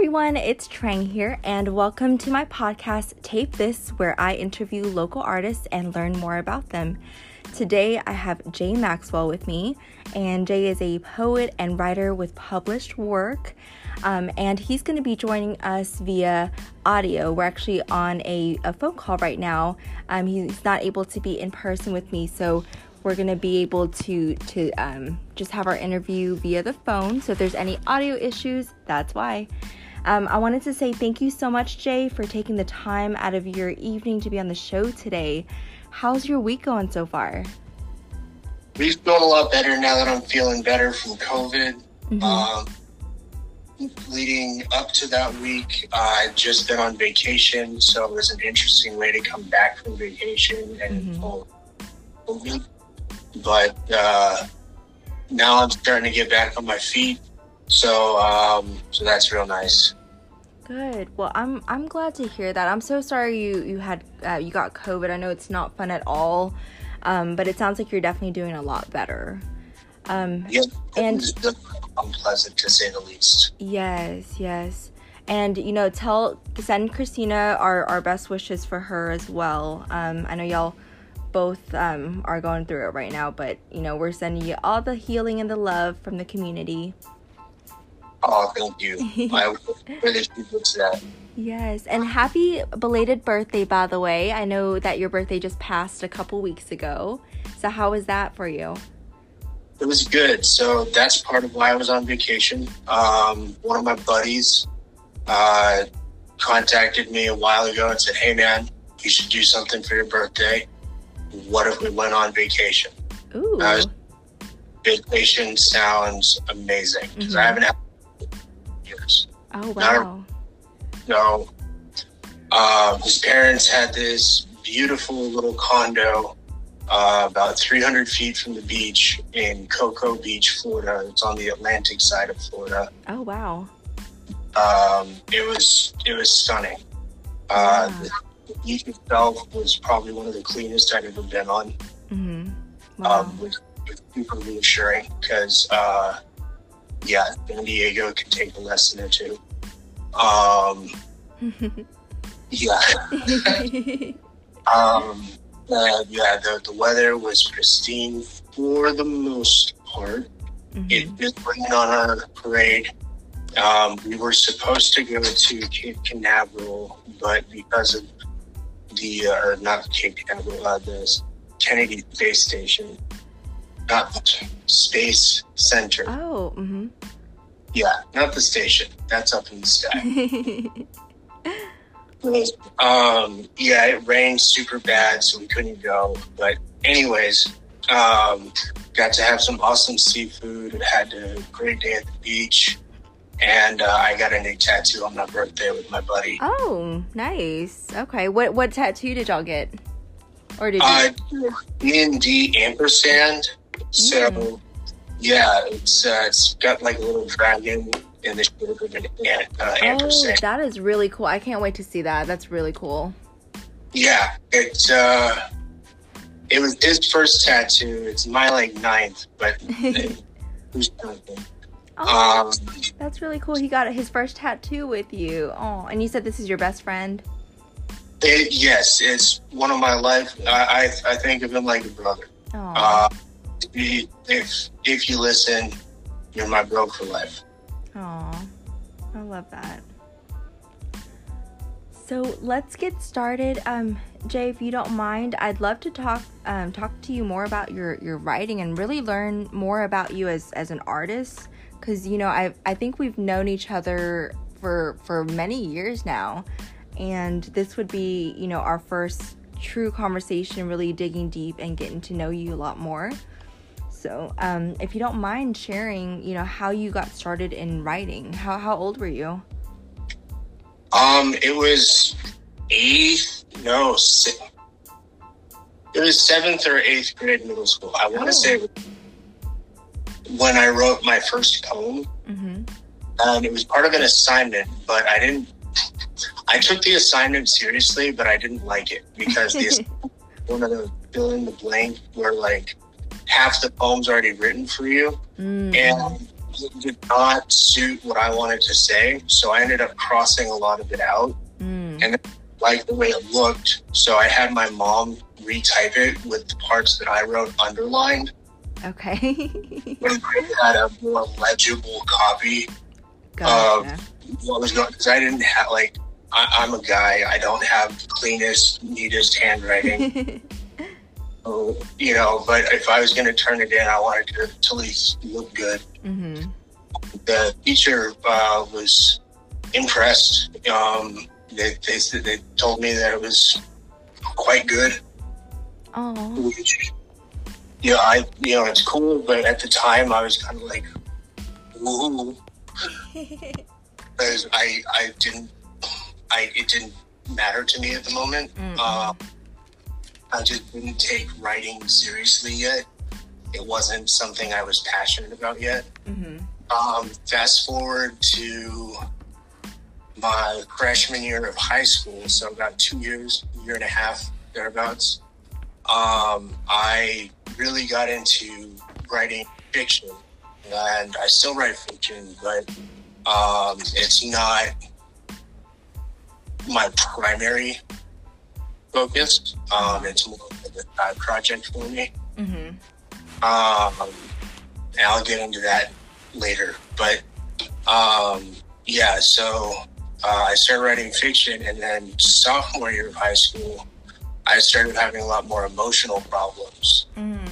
everyone, it's Trang here, and welcome to my podcast, Tape This, where I interview local artists and learn more about them. Today, I have Jay Maxwell with me, and Jay is a poet and writer with published work, um, and he's going to be joining us via audio. We're actually on a, a phone call right now. Um, he's not able to be in person with me, so we're going to be able to to um, just have our interview via the phone. So if there's any audio issues, that's why. Um, I wanted to say thank you so much, Jay, for taking the time out of your evening to be on the show today. How's your week going so far? Week's going a lot better now that I'm feeling better from COVID. Mm-hmm. Um, leading up to that week, uh, I'd just been on vacation, so it was an interesting way to come back from vacation and mm-hmm. But uh, now I'm starting to get back on my feet, so um, so that's real nice. Good. Well, I'm I'm glad to hear that. I'm so sorry you you had uh, you got COVID. I know it's not fun at all, um, but it sounds like you're definitely doing a lot better. Um, yeah, and unpleasant to say the least. Yes, yes. And you know, tell send Christina our our best wishes for her as well. Um, I know y'all both um, are going through it right now, but you know, we're sending you all the healing and the love from the community. Oh, thank you. I really appreciate that. Yes, and happy belated birthday, by the way. I know that your birthday just passed a couple weeks ago. So, how was that for you? It was good. So, that's part of why I was on vacation. Um, one of my buddies uh, contacted me a while ago and said, Hey, man, you should do something for your birthday what if we went on vacation? Ooh. Uh, vacation sounds amazing because mm-hmm. I haven't had. Oh wow! No, uh, his parents had this beautiful little condo uh, about 300 feet from the beach in Cocoa Beach, Florida. It's on the Atlantic side of Florida. Oh wow! Um, it was it was stunning. Uh, yeah beach itself was probably one of the cleanest I've ever been on. Mm-hmm. Wow. Um, was, was super reassuring because, uh, yeah, San Diego can take a lesson or two. Um, yeah. um, uh, yeah, the, the weather was pristine for the most part. Mm-hmm. It did rain on our parade. Um, we were supposed to go to Cape Canaveral, but because of the uh, or not Cape Canaveral, uh, the Kennedy Space Station, not Space Center. Oh, mm-hmm. Yeah, not the station. That's up in the sky. um, yeah, it rained super bad, so we couldn't go. But anyways, um, got to have some awesome seafood. Had a great day at the beach and uh, I got a new tattoo on my birthday with my buddy. Oh, nice. Okay, what what tattoo did y'all get? Or did you? Uh, D and D ampersand. So, mm. yeah, it's uh, it's got like a little dragon in the shape of an uh. Oh, that is really cool. I can't wait to see that. That's really cool. Yeah, it's uh, it was his first tattoo. It's my like ninth, but who's? Oh, um, that's really cool. He got his first tattoo with you. Oh, and you said this is your best friend. It, yes, it's one of my life. I, I, I think of him like a brother. Uh, if if you listen, you're my bro for life. Oh, I love that. So let's get started. Um, Jay, if you don't mind, I'd love to talk um, talk to you more about your your writing and really learn more about you as as an artist because you know I I think we've known each other for for many years now, and this would be you know our first true conversation, really digging deep and getting to know you a lot more. So, um, if you don't mind sharing, you know how you got started in writing. How how old were you? Um, it was eighth, no, it was seventh or eighth grade middle school. I want to oh. say when I wrote my first poem. Mm-hmm. Um, it was part of an assignment, but I didn't. I took the assignment seriously, but I didn't like it because the one of the fill in the blank were like half the poem's already written for you, mm. and it did not suit what I wanted to say, so I ended up crossing a lot of it out, Mm. and like the way it looked. So I had my mom retype it with the parts that I wrote underlined, Okay. I had a more legible copy gotcha. what was going because I didn't have like I, I'm a guy. I don't have the cleanest, neatest handwriting. so, you know, but if I was going to turn it in, I wanted to, to at least look good. mm-hmm. The teacher uh, was impressed. Um, they, they they told me that it was quite good. Oh. Which, yeah, I you know it's cool, but at the time I was kind of like, ooh, because I I didn't I it didn't matter to me at the moment. Mm. Uh, I just didn't take writing seriously yet. It wasn't something I was passionate about yet. mm-hmm. Um, fast forward to my freshman year of high school, so about two years, year and a half thereabouts. Um, I really got into writing fiction, and I still write fiction, but um, it's not my primary focus. Um, it's more of a side project for me. Mm-hmm. Um, and I'll get into that later. But um, yeah, so uh, I started writing fiction, and then sophomore year of high school, I started having a lot more emotional problems. Mm.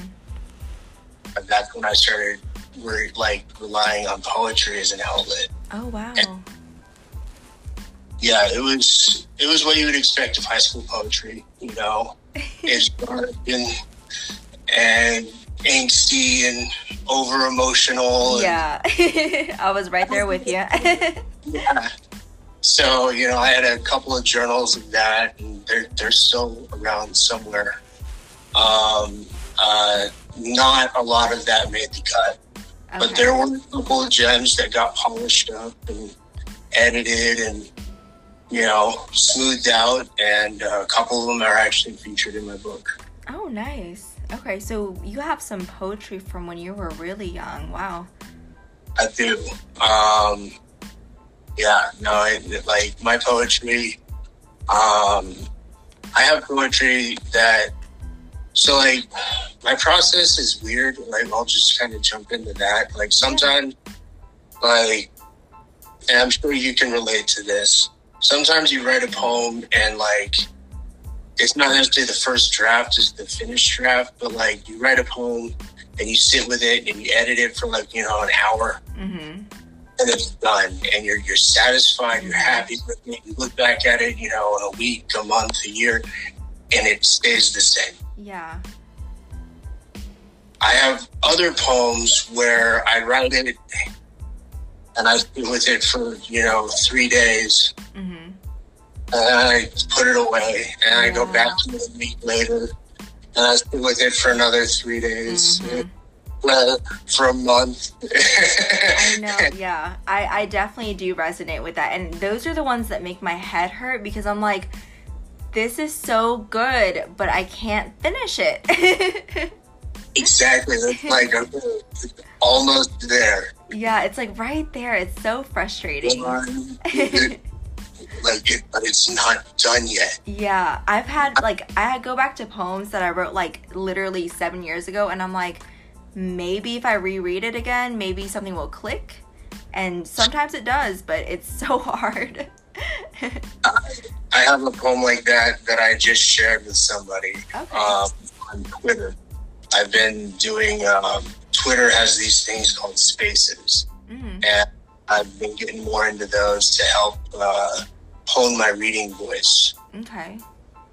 And that's when I started re- like relying on poetry as an outlet. Oh wow. Yeah, it was it was what you would expect of high school poetry. You know, it's dark and and angsty and over emotional. Yeah. I was right there with you. Yeah. So, you know, I had a couple of journals of that, and they're, they're still around somewhere. Um, uh, not a lot of that made the cut, but there were a couple of gems that got polished up and edited and, you know, smoothed out, and uh, a couple of them are actually featured in my book. Oh, nice. Okay, so you have some poetry from when you were really young. Wow. I do. Um, yeah, no, it, like my poetry. Um, I have poetry that. So like, my process is weird. Like, I'll just kind of jump into that. Like sometimes, like, and I'm sure you can relate to this. Sometimes you write a poem and like, it's not necessarily the first draft is the finished draft, but like you write a poem and you sit with it and you edit it for like you know an hour. Mm-hmm. and it's done. And you're you're satisfied you're happy with it. You look back at it you know in a week a month a year and it stays the same. Yeah. i have other poems where i write it and i sit with it for you know three days Mm-hmm. and i put it away and i go back to it a week later and i sit with it for another three days Mhm. well, for a month I know, yeah. I, I definitely do resonate with that. And those are the ones that make my head hurt because I'm like, this is so good, but I can't finish it. exactly it's like almost there yeah, it's like right there. It's so frustrating. like it, but it's not done yet. Yeah, I've had like I go back to poems that I wrote like literally seven years ago, and I'm like, maybe if I reread it again, maybe something will click. And sometimes it does, but it's so hard. I have a poem like that that I just shared with somebody okay. um, on Twitter. I've been doing. Um, Twitter has these things called Spaces, Mm, and I've been getting more into those to help uh, hone my reading voice okay.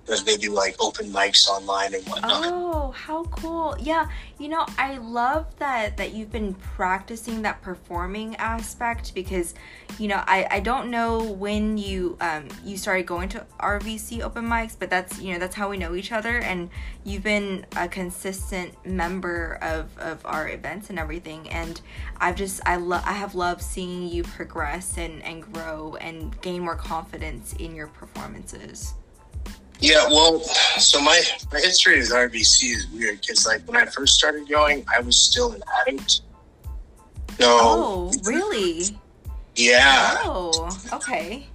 Because they do like open mics online and whatnot. Oh, how cool. Yeah, you know, I love that that you've been practicing that performing aspect because you know, I I don't know when you um you started going to RVC open mics, but that's, you know, that's how we know each other and you've been a consistent member of of our events and everything and I've just I love I have loved seeing you progress and and grow and gain more confidence in your performances. Yeah, well, so my, my history with RBC is weird because, like, when I first started going, I was still an addict. No. Oh, really? yeah, Oh, okay.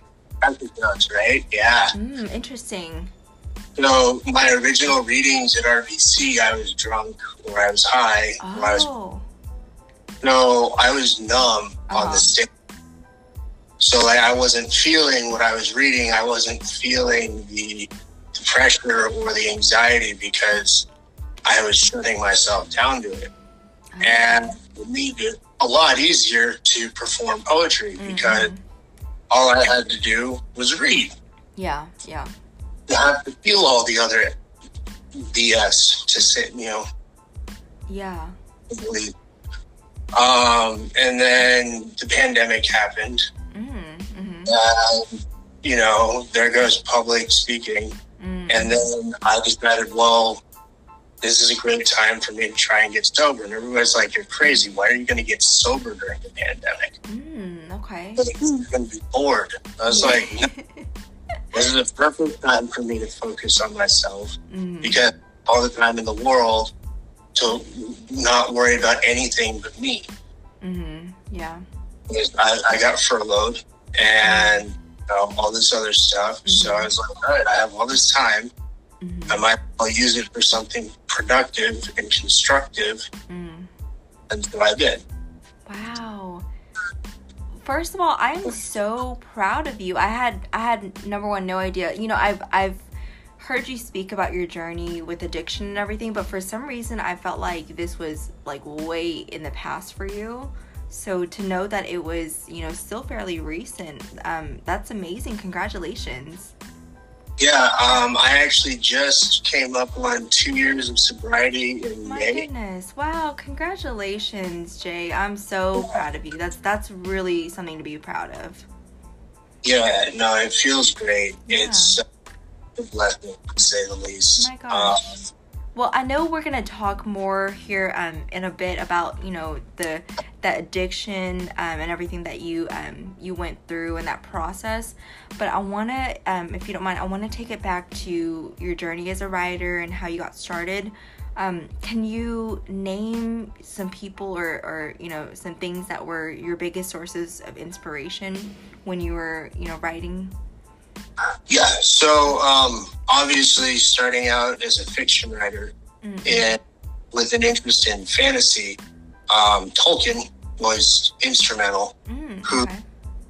notes, right? Yeah. Mm, interesting. So my original readings at RBC, I was drunk or I was high. Or I was Oh, no, I was numb on Uh-huh. the stage. So like I wasn't feeling what I was reading. I wasn't feeling the pressure or the anxiety because I was shutting myself down to it. And it made it a lot easier to perform poetry because Mhm. all I had to do was read. yeah, yeah. You have to feel all the other BS to sit, you know, Yeah. Um, and then the pandemic happened. Mm, hmm And, you know, there goes public speaking. Mm. And then I decided, well, this is a great time for me to try and get sober. And everybody's like, you're crazy. Why are you going to get sober during the pandemic? Mm, okay. You're going to be bored. I was like, no, this is a perfect time for me to focus on myself mm, because all the time in the world to not worry about anything but me. hmm Yeah. I, I got furloughed and all this other stuff. So I was like, all right, I have all this time. hmm I might well use it for something productive and constructive. Mm. And so I did. Wow. First of all, I am so proud of you. I had I had number one no idea. You know, I've I've heard you speak about your journey with addiction and everything, but for some reason I felt like this was like way in the past for you. So to know that it was, you know, still fairly recent, um, that's amazing. Congratulations. Yeah, um, I actually just came up on two years of sobriety in My May. goodness. Wow, congratulations, Jay. I'm so proud of you. That's that's really something to be proud of. Yeah, no, it feels great. Yeah. It's a blessing, to say the least. Oh my gosh. Um, Well, I know we're gonna talk more here um, in a bit about you know the that addiction um, and everything that you um, you went through in that process. But I wanna, um, if you don't mind, I wanna take it back to your journey as a writer and how you got started. Um, can you name some people or, or you know some things that were your biggest sources of inspiration when you were you know writing? Yeah, so um, obviously, starting out as a fiction writer Mhm. and with an interest in fantasy, um, Tolkien was instrumental. Mm, Who- okay.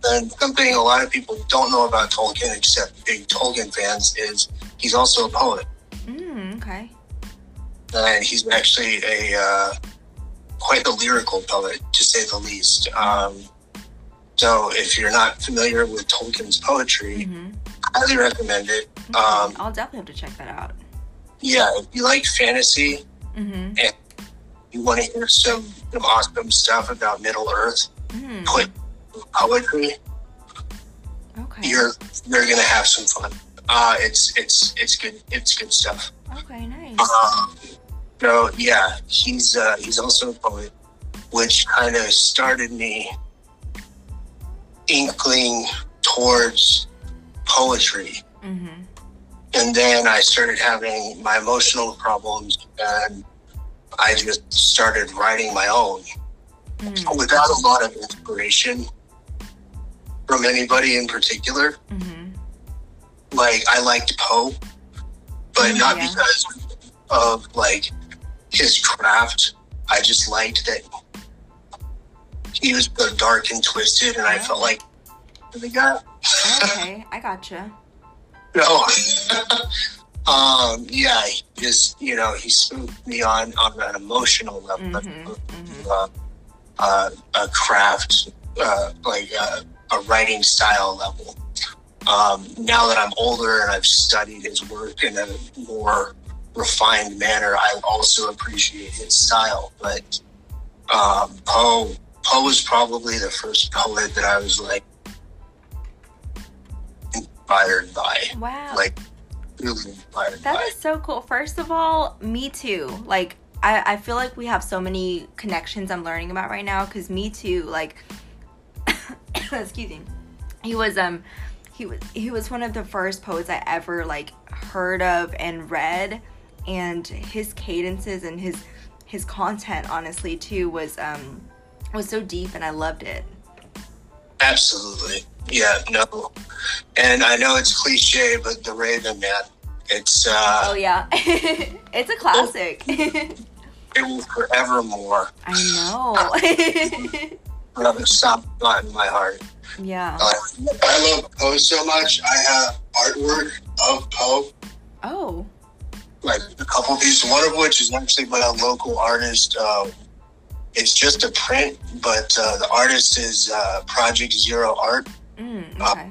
And something a lot of people don't know about Tolkien, except big Tolkien fans, is he's also a poet. Mm, okay. and he's actually a uh, quite a lyrical poet, to say the least. Um, so, if you're not familiar with Tolkien's poetry, hmm highly recommend it. Um, I'll definitely have to check that out. yeah, if you like fantasy, Mm-hmm. you want to hear some, some awesome stuff about Middle Earth, Mm, put poetry, okay. you're you're gonna have some fun. Uh, it's it's it's good. It's good stuff. Okay, nice. Um, so yeah, he's uh, he's also a poet, which kind of started me inkling towards poetry, Mm-hmm. and then I started having my emotional problems, and I just started writing my own Mm-hmm. without a lot of inspiration from anybody in particular. Mm-hmm. Like I liked Poe, but Mm, not yeah. because of like his craft. I just liked that he was so dark and twisted, and I Oh. felt like the guy. Okay, I gotcha. No. um, yeah, he just you know, he spoke to me on on an emotional level, Mhm, mhm. uh, uh, a craft, uh, like uh, a writing style level. Um, now that I'm older and I've studied his work in a more refined manner, I also appreciate his style. But um, Poe, Poe was probably the first poet that I was like inspired by, Wow. like really inspired That by. is so cool. First of all, me too. Like, I, I feel like we have so many connections I'm learning about right now because me too. Like, excuse me. He was um, he was he was one of the first poets I ever like heard of and read, and his cadences and his his content honestly too was um was so deep and I loved it. Absolutely. Yeah, no. And I know it's cliche, but The Raven, man, it's. Uh, oh, yeah. it's a classic. it will forevermore. I know. Another soft spot in my heart. Yeah. Uh, I love Poe so much. I have artwork of Poe. Oh. Like a couple pieces, one of which is actually by a local artist. Uh, it's just a print, but uh, the artist is uh, Project Zero Art. Mm, Uh, okay.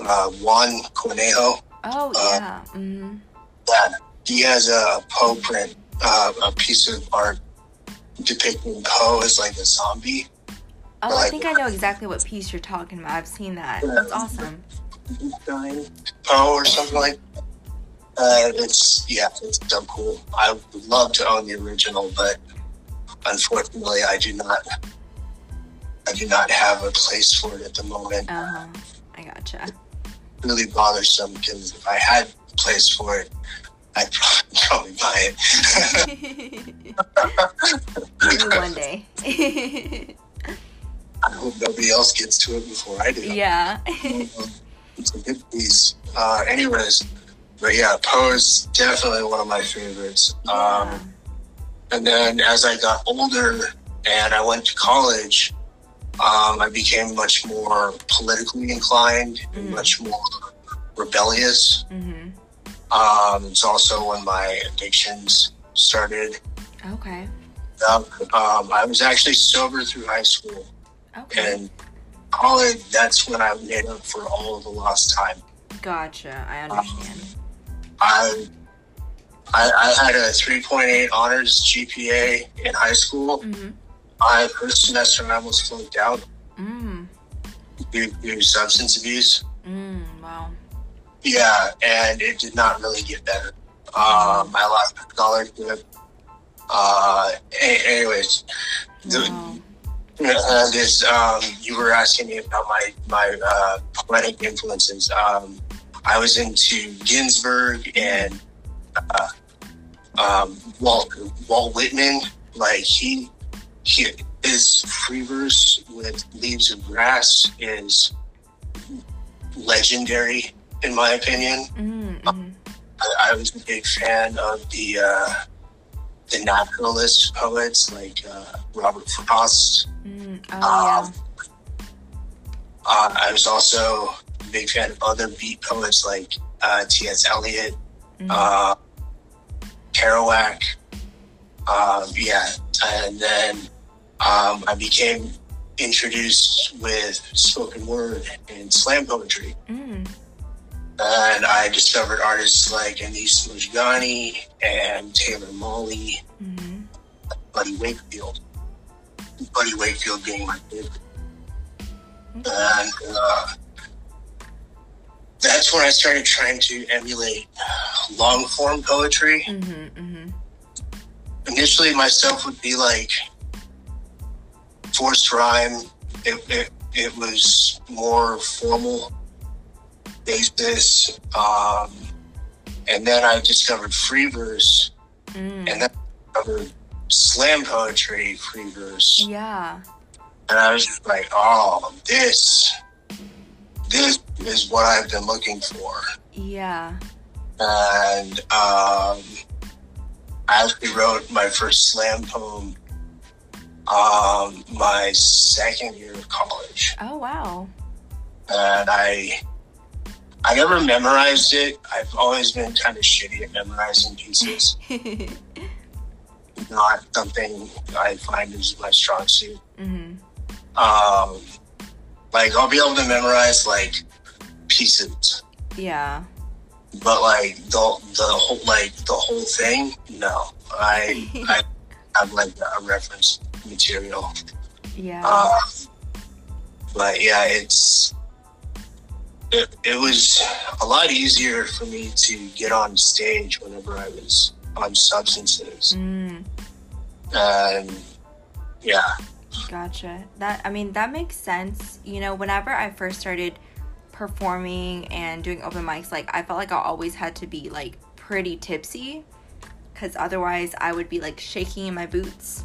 Uh, Juan Cornejo. oh, uh, yeah. hmm Yeah, he has a Poe print, uh, a piece of art depicting Poe as like a zombie. Oh, I think I know exactly what piece you're talking about. I've seen that. That's awesome. Poe or something like. Uh, it's yeah, it's so cool. I would love to own the original, but unfortunately, I do not. I do not have a place for it at the moment. Uh huh. I gotcha. Really bothersome because if I had a place for it, I'd probably, probably buy it. Maybe one day. I hope nobody else gets to it before I do. yeah. It's a good piece. Uh, anyways, but yeah, Poe is definitely one of my favorites. Um, and then as I got older and I went to college, um, I became much more politically inclined and Mm. much more rebellious. hmm Um, it's also when my addictions started. Okay. Um, I was actually sober through high school Okay. and college. That's when I made up for all of the lost time. Gotcha. I understand. I, I, I had a 3.8 honors GPA in high school. hmm My first semester, I almost flunked out Mm. due to substance abuse. Mm. Wow. Yeah, and it did not really get better. Um, I lost a scholarship. Uh, a- anyways, the, uh, this um, you were asking me about my my uh, poetic influences. Um, I was into Ginsberg and uh, um, Walt Walt Whitman. Like he he his free verse with Leaves of Grass is legendary in my opinion. Mm. hmm I, I was a big fan of the uh, the naturalist poets like uh, Robert Frost. Mm. Oh Um, uh, I was also a big fan of other beat poets like uh, T.S. Eliot, yeah. Kerouac. Um, yeah, and then um, I became introduced with spoken word and slam poetry. Mm. And I discovered artists like Anis Mojgani and Taylor Mali, hmm Buddy Wakefield. Buddy Wakefield being my favorite. And uh, that's when I started trying to emulate long form poetry. hmm hmm Initially, myself would be like forced rhyme. It, it, it was more formal basis. Um, and then I discovered free verse, Mm. and then I discovered slam poetry, free verse. Yeah. And I was just like, oh, this, this is what I've been looking for. Yeah. And um, I actually wrote my first slam poem um, my second year of college. Oh wow. And I, I never memorized it. I've always been kind of shitty at memorizing pieces. Not something I find is my strong suit. hmm Um, like I'll be able to memorize like pieces, Yeah. but like the the whole like the whole thing, no. I I have like a reference material. Yeah. Uh, but yeah, it's it, it was a lot easier for me to get on stage whenever I was on substances, mm. and yeah, Gotcha. That I mean that makes sense. You know, whenever I first started performing and doing open mics, like I felt like I always had to be like pretty tipsy cuz otherwise I would be like shaking in my boots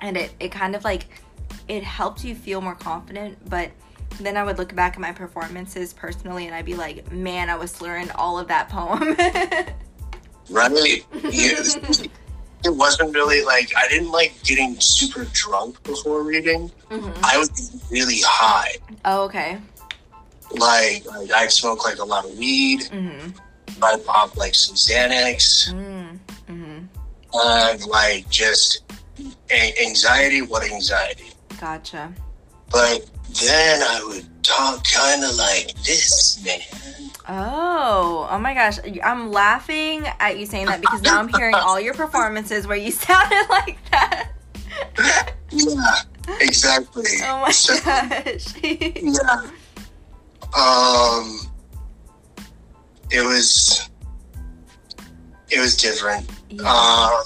and it it kind of like it helped you feel more confident, but then I would look back at my performances personally and I'd be like, man, I was slurring all of that poem. right? Yeah. It wasn't really like I didn't like getting super drunk before reading. Mm-hmm. I was really high. Oh, okay. Like, like I'd smoke like a lot of weed. Mm-hmm. I'd pop like some Xanax. Mm-hmm. And like just a- anxiety. What anxiety? Gotcha. But then I would talk kind of like this, man. Oh, oh my gosh. I'm laughing at you saying that because now I'm hearing all your performances where you sounded like that. yeah, exactly. Oh my so, gosh. yeah. Um, it was, it was different. Yeah. Um,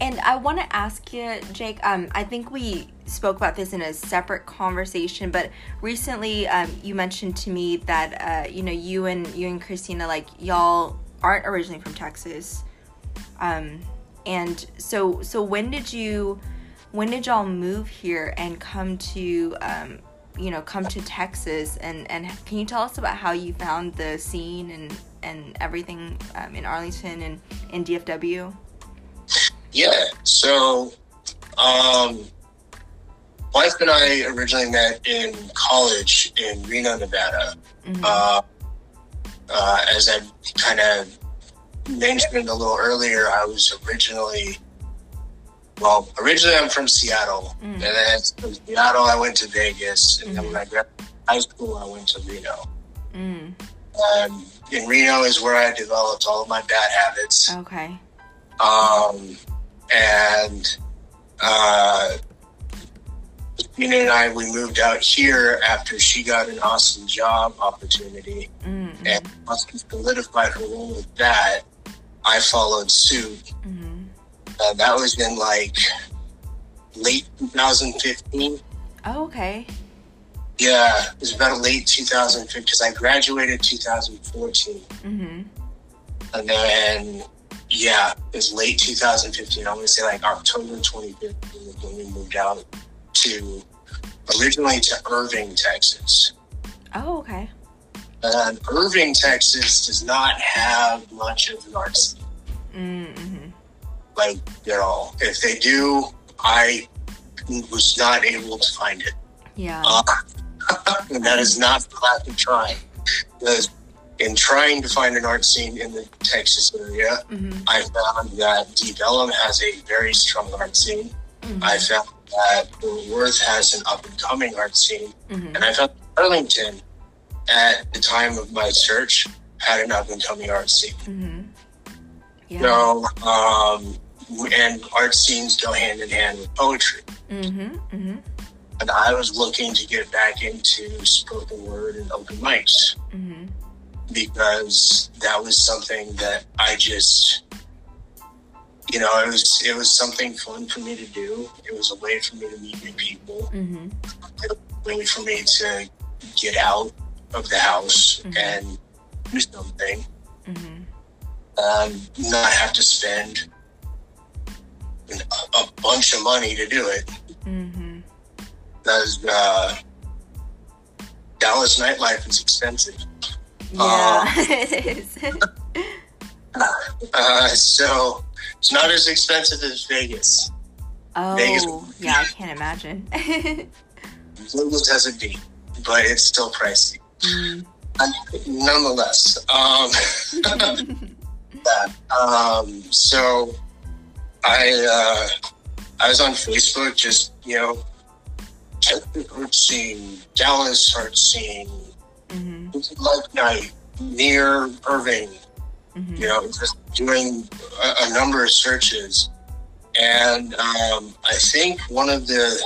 and I want to ask you, Jake. Um, I think we spoke about this in a separate conversation, but recently um, you mentioned to me that uh, you know you and you and Christina, like y'all aren't originally from Texas, um, and so so when did you when did y'all move here and come to um, you know come to Texas and and can you tell us about how you found the scene and and everything um, in Arlington and in DFW? Yeah. So, um, wife and I originally met in college in Reno, Nevada. Mm-hmm. Uh, uh, as I kind of mentioned a little earlier, I was originally, well, originally I'm from Seattle. Mm. And then from Seattle, I went to Vegas. And mm-hmm. then when I graduated high school, I went to Reno. Mm. Um, in Reno is where I developed all of my bad habits. Okay. Um, and uh, Nina and I we moved out here after she got an awesome job opportunity, mm-hmm. and once we solidified her role with that, I followed suit. Mm-hmm. Uh, that was in like late 2015. Oh, okay. Yeah, it was about late 2015 because I graduated 2014. Mm-hmm. And then yeah, it was late 2015. I want to say like October 2015 when we moved out to originally to Irving, Texas. Oh, okay. And Irving, Texas does not have much of an art scene. Mm-hmm. Like, at all. If they do, I was not able to find it. Yeah. Uh, and that is not the classic trying. Because in trying to find an art scene in the Texas area, mm-hmm. I found that Deep Ellum has a very strong art scene. Mm-hmm. I found that Fort Worth has an up and coming art scene. Mm-hmm. And I found Arlington at the time of my search had an up and coming art scene. Mm-hmm. Yeah. So, um, and art scenes go hand in hand with poetry. Mm-hmm. Mm-hmm. And I was looking to get back into spoken word and open mics because that was something that I just, you know, it was it was something fun for me to do. It was a way for me to meet new people. Mm-hmm. a way for me to get out of the house mm-hmm. and do something, mm-hmm. um, not have to spend a, a, bunch of money to do it. Mm-hmm. Because uh, Dallas nightlife is expensive. Yeah, um, it is. uh, so it's not as expensive as Vegas. Oh, Vegas, yeah, I can't imagine. Vegas has a D, but it's still pricey. Mm. nonetheless, um, um, so I uh, I was on Facebook, just you know, art scene, Dallas art scene, mm-hmm. Life Night near Irving. Mm-hmm. You know, just doing a, a, number of searches, and um, I think one of the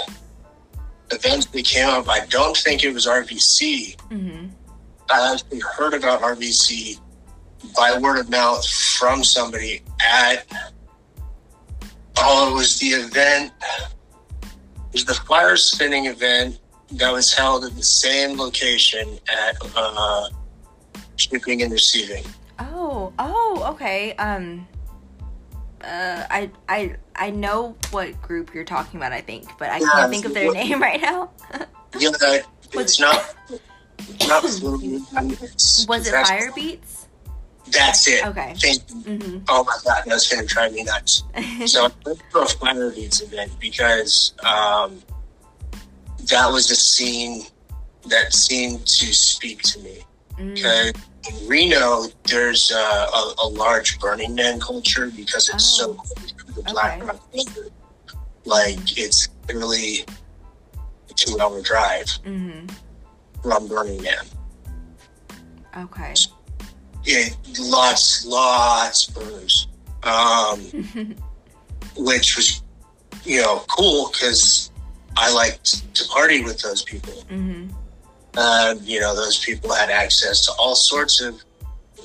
events that came up, I don't think it was RVC. Mm-hmm. I actually heard about RVC by word of mouth from somebody at. Oh, it was the event. It was the fire spinning event that was held at the same location at uh, shipping and receiving. Oh, oh, okay. Um, uh, I I I know what group you're talking about. I think, but I yeah, can't think of their name right now. yeah, it's not. Not was it Fire Beats? That's it. Okay. Mm-hmm. Oh my god, that's gonna drive me nuts. so I went to a Fire Beats event because um, that was a scene that seemed to speak to me. Because mm. In Reno, there's a, a, a, large Burning Man culture because it's oh. so close to the Black Rock River. Like it's literally a two-hour drive mm-hmm. from Burning Man. Okay. Yeah, lots, lots of burners, um, which was, you know, cool because I liked to party with those people. Mm-hmm. Uh, you know, those people had access to all sorts of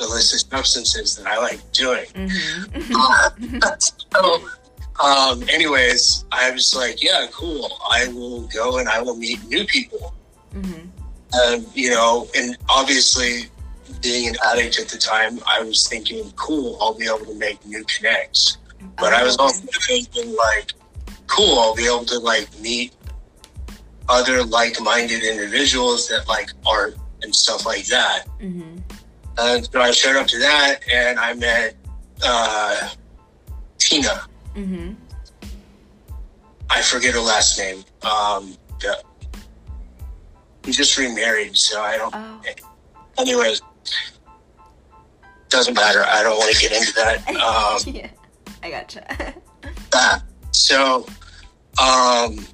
illicit substances that I like doing. Mm-hmm. so, um, anyways, I was like, yeah, cool. I will go and I will meet new people. Mm-hmm. Um, you know, and obviously, being an addict at the time, I was thinking, cool, I'll be able to make new connects. But oh, I was also thinking, like, cool, I'll be able to like meet other like-minded individuals that like art and stuff like that. Mm-hmm. And so I showed up to that, and I met uh, Tina. Mm-hmm. I forget her last name. Um, yeah. He just remarried, so I don't. Oh. Anyways, doesn't matter. I don't want to get into that. Um, yeah, I gotcha. uh, so, um,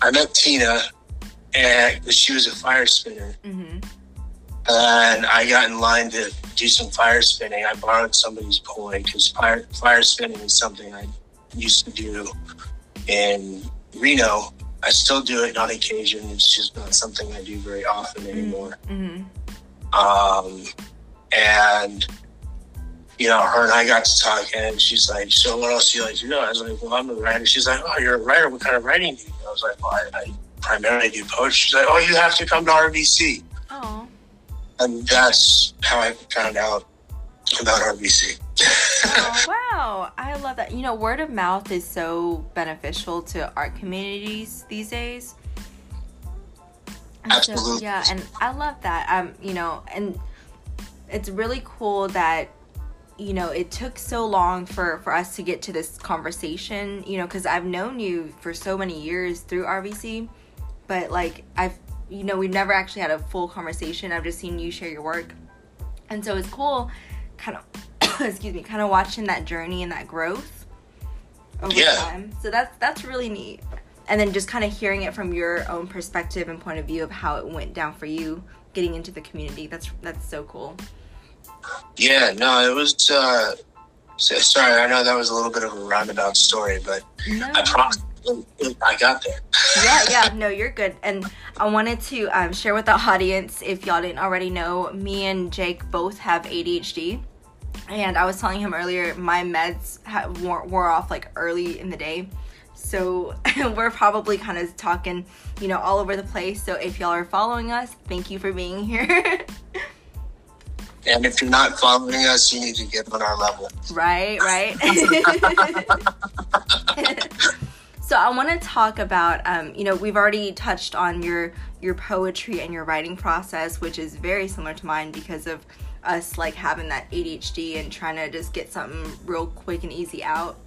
I met Tina, and she was a fire spinner. Mm-hmm. And I got in line to do some fire spinning. I borrowed somebody's pole because fire, fire spinning is something I used to do in Reno. I still do it on occasion. It's just not something I do very often mm-hmm. anymore. Mm-hmm. Um, and you know, her and I got to talking, and she's like, "So what else do you like to do?" I was like, "Well, I'm a writer." She's like, "Oh, you're a writer. What kind of writing do you?" do? I was like, "Well, I, I primarily do poetry." She's like, "Oh, you have to come to RBC." Oh. And that's how I found out about RBC. oh, wow, I love that. You know, word of mouth is so beneficial to art communities these days. Absolutely. So, yeah, and I love that. Um, you know, and it's really cool that you know it took so long for for us to get to this conversation you know because i've known you for so many years through rbc but like i've you know we've never actually had a full conversation. I've just seen you share your work. And so it's cool kind of excuse me kind of watching that journey and that growth over yeah. time. So that's that's really neat. And then just kind of hearing it from your own perspective and point of view of how it went down for you getting into the community. That's that's so cool yeah, no, it was. Uh, sorry, I know that was a little bit of a roundabout story, but no. I promise I got there. yeah, yeah, no, you're good. And I wanted to um, share with the audience, if y'all didn't already know, me and Jake both have ADHD. And I was telling him earlier, my meds ha- wore, wore off like early in the day. So we're probably kind of talking, you know, all over the place. So if y'all are following us, thank you for being here. And if you're not following us, you need to get on our level. Right, right. so I want to talk about, um, you know, we've already touched on your your poetry and your writing process, which is very similar to mine because of us like having that ADHD and trying to just get something real quick and easy out.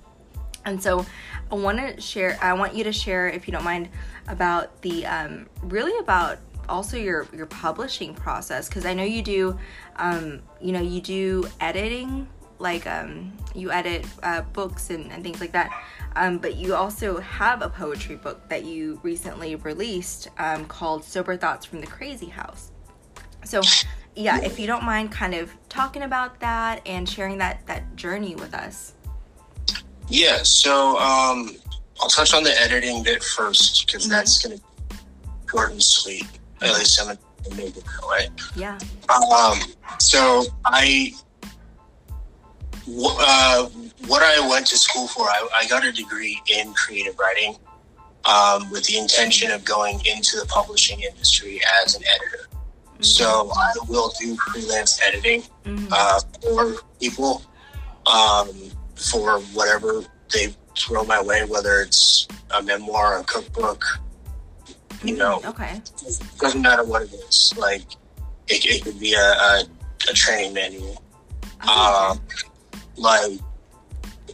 And so I want to share. I want you to share, if you don't mind, about the um, really about also your your publishing process because I know you do um, you know you do editing like um, you edit uh, books and, and, things like that. Um, but you also have a poetry book that you recently released um, called sober thoughts from the crazy house. So yeah if you don't mind kind of talking about that and sharing that that journey with us. Yeah so um, i'll touch on the editing bit first because mm-hmm. that's going to be short and sweet at least I'm made that way. Yeah. Um, so I, uh, what I went to school for, I, I got a degree in creative writing um, with the intention of going into the publishing industry as an editor. Mm-hmm. So I will do freelance editing mm-hmm. uh, for people. Um, for whatever they throw my way, whether it's a memoir, a cookbook, you know, Mm, Okay. doesn't matter what it is. Like it, it could be a, a, a training manual. Um, like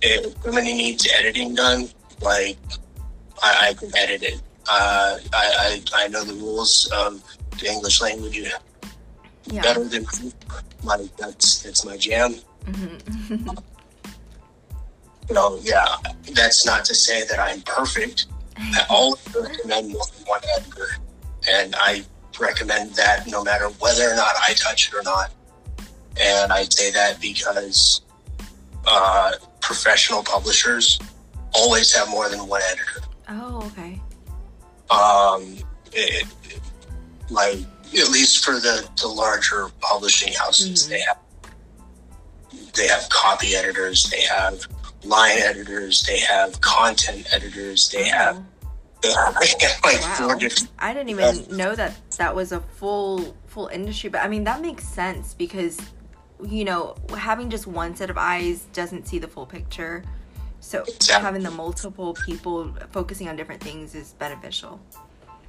if somebody needs editing done, like I, I can edit it. Uh, I, I I know the rules of the English language yeah. better than like that's that's my jam. hmm You know, yeah. That's not to say that I'm perfect. I always recommend more than one editor, and I recommend that no matter whether or not I touch it or not. And I say that because uh, professional publishers always have more than one editor. oh, okay. Um, it, like at least for the, the larger publishing houses, Mhm. they have they have copy editors, they have line editors, they have content editors, they have have like Wow. I didn't even know that that was a full full industry, but I mean that makes sense because you know having just one set of eyes doesn't see the full picture. So Exactly. having the multiple people focusing on different things is beneficial.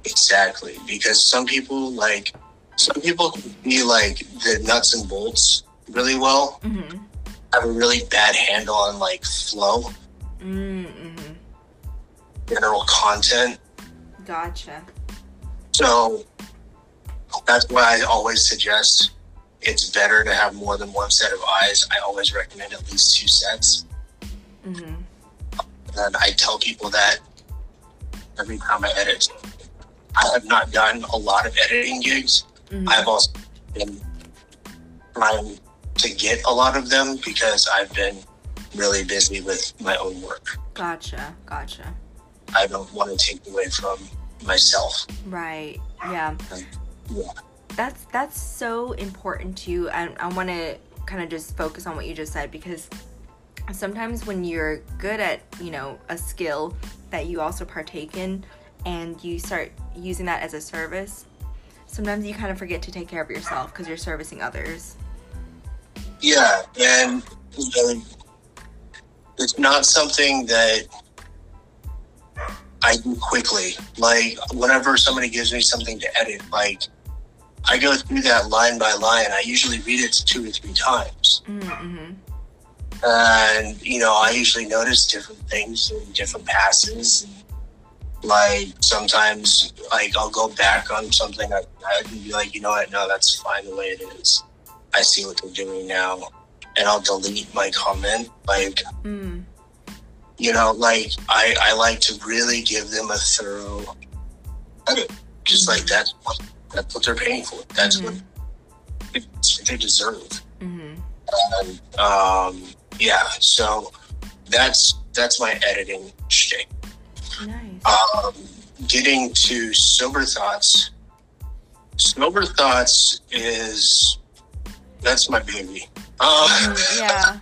Exactly, because some people like some people be like the nuts and bolts really well, Mm-hmm. Have a really bad handle on like flow, Mm-hmm. general content. Gotcha. So that's why I always suggest it's better to have more than one set of eyes. I always recommend at least two sets. Mm-hmm. And I tell people that every time I edit. I have not done a lot of editing gigs. Mm-hmm. I've also been trying to get a lot of them because I've been really busy with my own work. Gotcha. Gotcha. I don't want to take away from myself. Right. Yeah. Um, yeah. That's that's so important too. I I want to kind of just focus on what you just said because sometimes when you're good at you know a skill that you also partake in and you start using that as a service sometimes you kind of forget to take care of yourself because you're servicing others Yeah, and you know, it's not something that I do quickly. Like whenever somebody gives me something to edit, like I go through that line by line. I usually read it two or three times, mm-hmm. and you know I usually notice different things in different passes. Like sometimes, like I'll go back on something. I, I can be like, you know what? No, that's fine the way it is. I see what they're doing now, and I'll delete my comment. Like mm. you know, like I, I like to really give them a thorough edit. Just like that's what that's what they're paying for. That's what it's what they deserve. Mm-hmm. And, um, yeah, so that's that's my editing shtick. nice Um, getting to sober thoughts. Sober thoughts is that's my baby. Um, yeah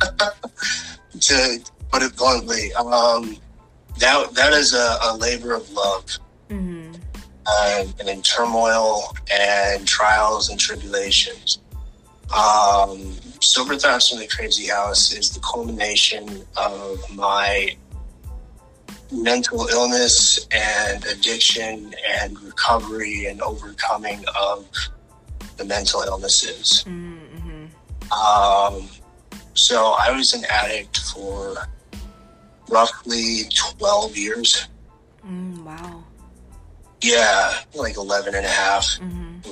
to put it bluntly, um, that that is a, a labor of love, mm-hmm. and, and in turmoil and trials and tribulations. Um, Sober Thoughts from the Crazy House is the culmination of my mental illness and addiction and recovery and overcoming of the mental illnesses. Mm-hmm. Um, so I was an addict for roughly 12 years. Mm, wow Yeah, like 11 and a half. mm-hmm.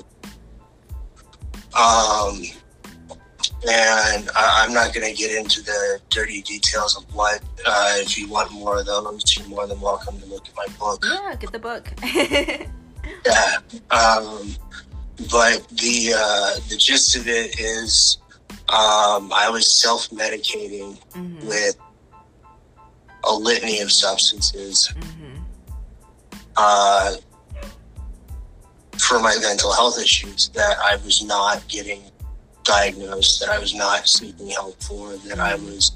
Um, and I, I'm not going to get into the dirty details of what. Uh, if you want more of those, you're more than welcome to look at my book. yeah get the book Yeah. Um, but the uh, the gist of it is, um, I was self medicating mm-hmm. with a litany of substances Mm-hmm. uh, for my mental health issues that I was not getting diagnosed, that I was not seeking help for, that I was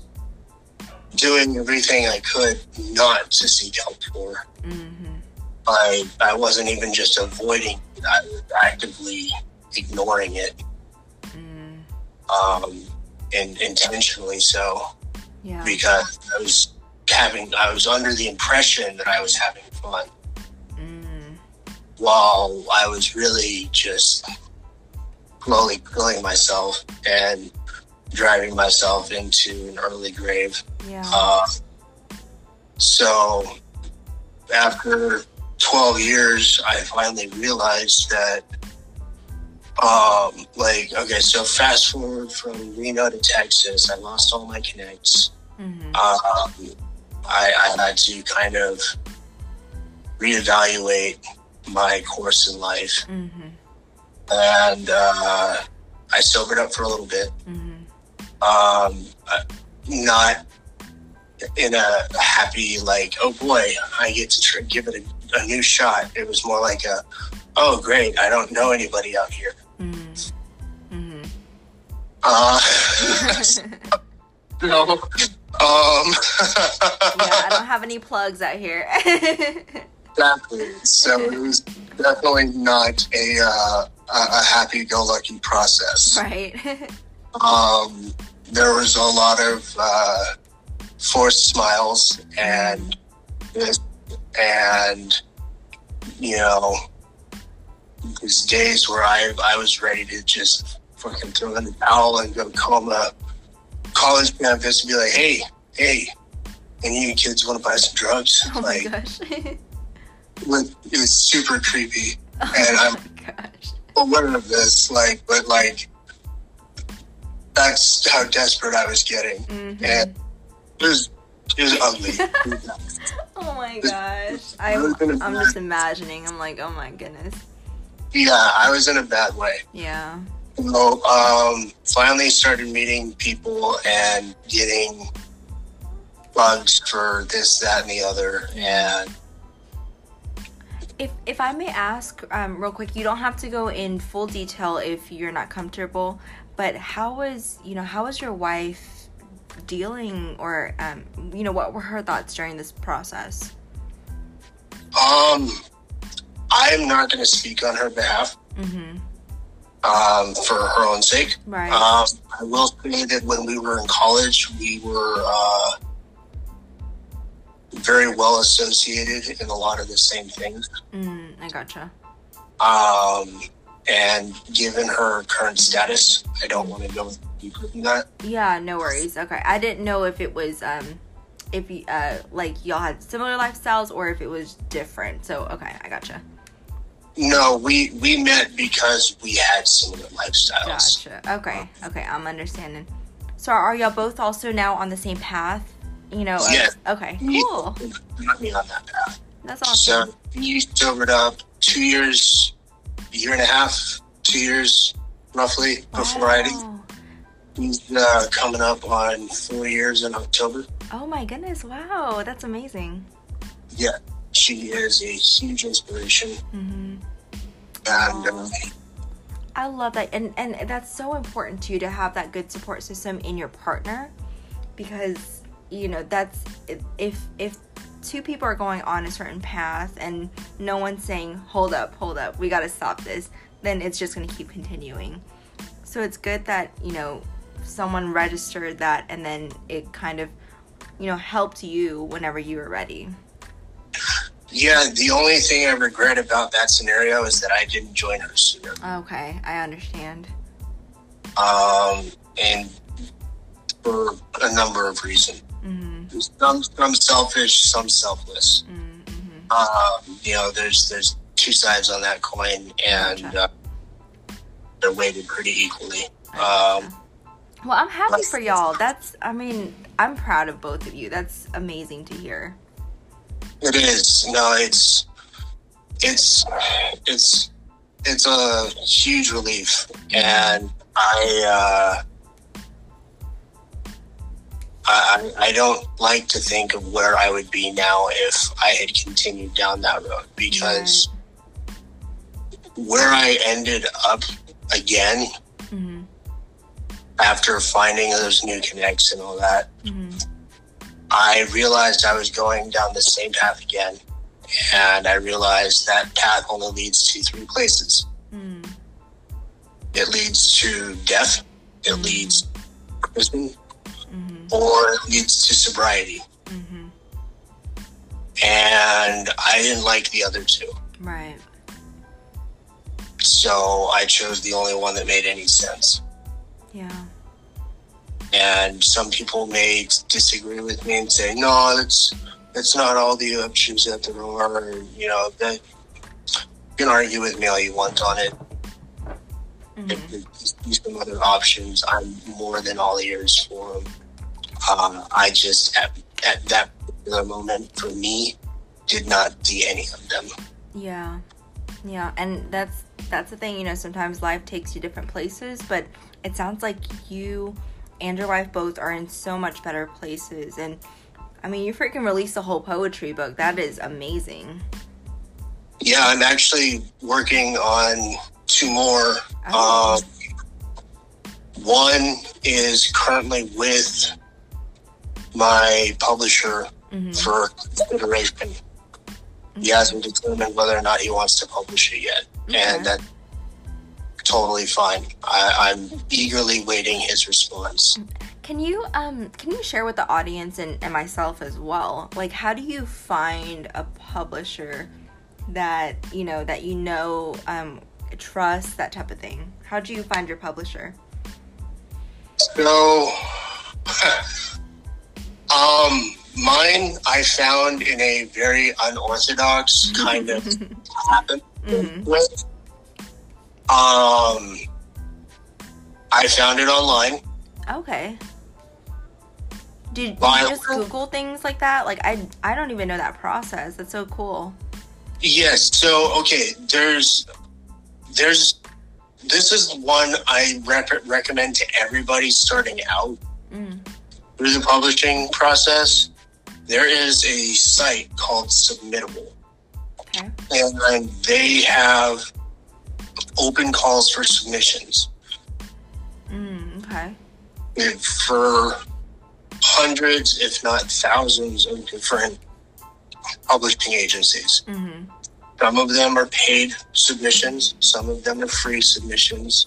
doing everything I could not to seek help for. Mm-hmm. I I wasn't even just avoiding I was actively ignoring it, Mm. um, and intentionally so. Yeah. because I was having, I was under the impression that I was having fun Mm. while I was really just slowly killing myself and driving myself into an early grave. Yeah. Uh, so after 12 years, I finally realized that, um, like, okay, so fast forward from Reno to Texas, I lost all my connects. hmm Um, I, I had to kind of reevaluate my course in life. hmm And uh, I sobered up for a little bit. hmm um, uh, not in a happy like, oh boy, I get to tr- give it a, a new shot. It was more like a, oh great, I don't know anybody out here. hmm hmm Uh, no, um, yeah, I don't have any plugs out here. exactly. So it was definitely not a uh, a a happy-go-lucky process. right. um, there was a lot of uh, forced smiles and and you know these days where I I was ready to just fucking throw in the towel and go call my college campus and be like, hey, hey, any of you kids want to buy some drugs? Oh my like gosh. it was, super creepy. oh And I'm- gosh. aware of this, like, but like, that's how desperate I was getting, Mhm. and it was it was ugly. Oh my gosh. I, I'm just imagining. I'm like, oh my goodness. yeah, I was in a bad way. Yeah. So, um, finally started meeting people and getting bugs for this, that, and the other, and If if I may ask, um, real quick, you don't have to go in full detail if you're not comfortable. But how was you know how was your wife dealing, or um, you know what were her thoughts during this process? um, I'm not going to speak on her behalf, Mm-hmm. um, for her own sake. Right. Um, I will say that when we were in college, we were uh, very well associated in a lot of the same things. mm, I gotcha. Um, and given her current status, I don't want to go deeper than that. Yeah, no worries. Okay, I didn't know if it was um, if you uh like y'all had similar lifestyles or if it was different. So okay, I gotcha. No, we we met because we had similar lifestyles. Gotcha. Okay. Okay. I'm understanding. So are y'all both also now on the same path? You know. of- Yeah. okay. Cool. me on that path. That's awesome. So he sobered up two years, a year and a half, two years roughly before I did. He's uh, coming up on four years in October. Oh my goodness! Wow, that's amazing. Yeah, she is a huge inspiration, mm-hmm. and uh, I love that, and and that's so important to you to have that good support system in your partner, because you know that's if if two people are going on a certain path and no one's saying hold up, hold up, we got to stop this, then it's just going to keep continuing. So it's good that you know someone registered that, and then it kind of you know helped you whenever you were ready. yeah, the only thing I regret about that scenario is that I didn't join her sooner. Okay, I understand. Um, and for a number of reasons, Mm-hmm. Some some selfish, some selfless. Mm-hmm. Um, you know, there's there's two sides on that coin, and Gotcha. uh, they're weighted pretty equally. Um, Well, I'm happy for y'all. That's, I mean, I'm proud of both of you. That's amazing to hear. It is. No, it's it's it's it's a huge relief, and I uh, I I don't like to think of where I would be now if I had continued down that road because where I ended up again hmm after finding those new connects and all that hmm I realized I was going down the same path again. And I realized that path only leads to three places. Mm. It leads to death, it Mhm. leads to prison, or leads to sobriety. Mm-hmm. And I didn't like the other two. Right. So I chose the only one that made any sense. Yeah. And some people may disagree with me and say, no, that's that's not all the options that there are. You know, that you can argue with me all you want on it. Mhm. If there's some other options, I'm more than all ears for them. Uh, I just, at, at that particular moment, for me, did not see any of them. Yeah. Yeah, and that's that's the thing, you know, sometimes life takes you different places, but it sounds like you and your wife both are in so much better places and I mean, you freaking released a whole poetry book. That is amazing. Yeah, I'm actually working on two more. Oh. Um, one is currently with my publisher Mhm. for consideration. He hasn't determined whether or not he wants to publish it yet, Okay. and that's totally fine. I, I'm eagerly waiting his response. Can you um can you share with the audience and, and myself as well? Like how do you find a publisher that you know that you know um trust that type of thing? How do you find your publisher? So, um, mine I found in a very unorthodox kind of happen Mhm. with. Um, I found it online. Okay. Did, did you just Google things like that? Like I I don't even know that process. That's so cool. Yes. So, okay, there's, there's, this is one I rep- recommend to everybody starting out Mm. Through the publishing process. There is a site called Submittable. Okay. and they have open calls for submissions Mm, okay. And for hundreds, if not thousands, of different publishing agencies. Mm-hmm. Some of them are paid submissions, some of them are free submissions,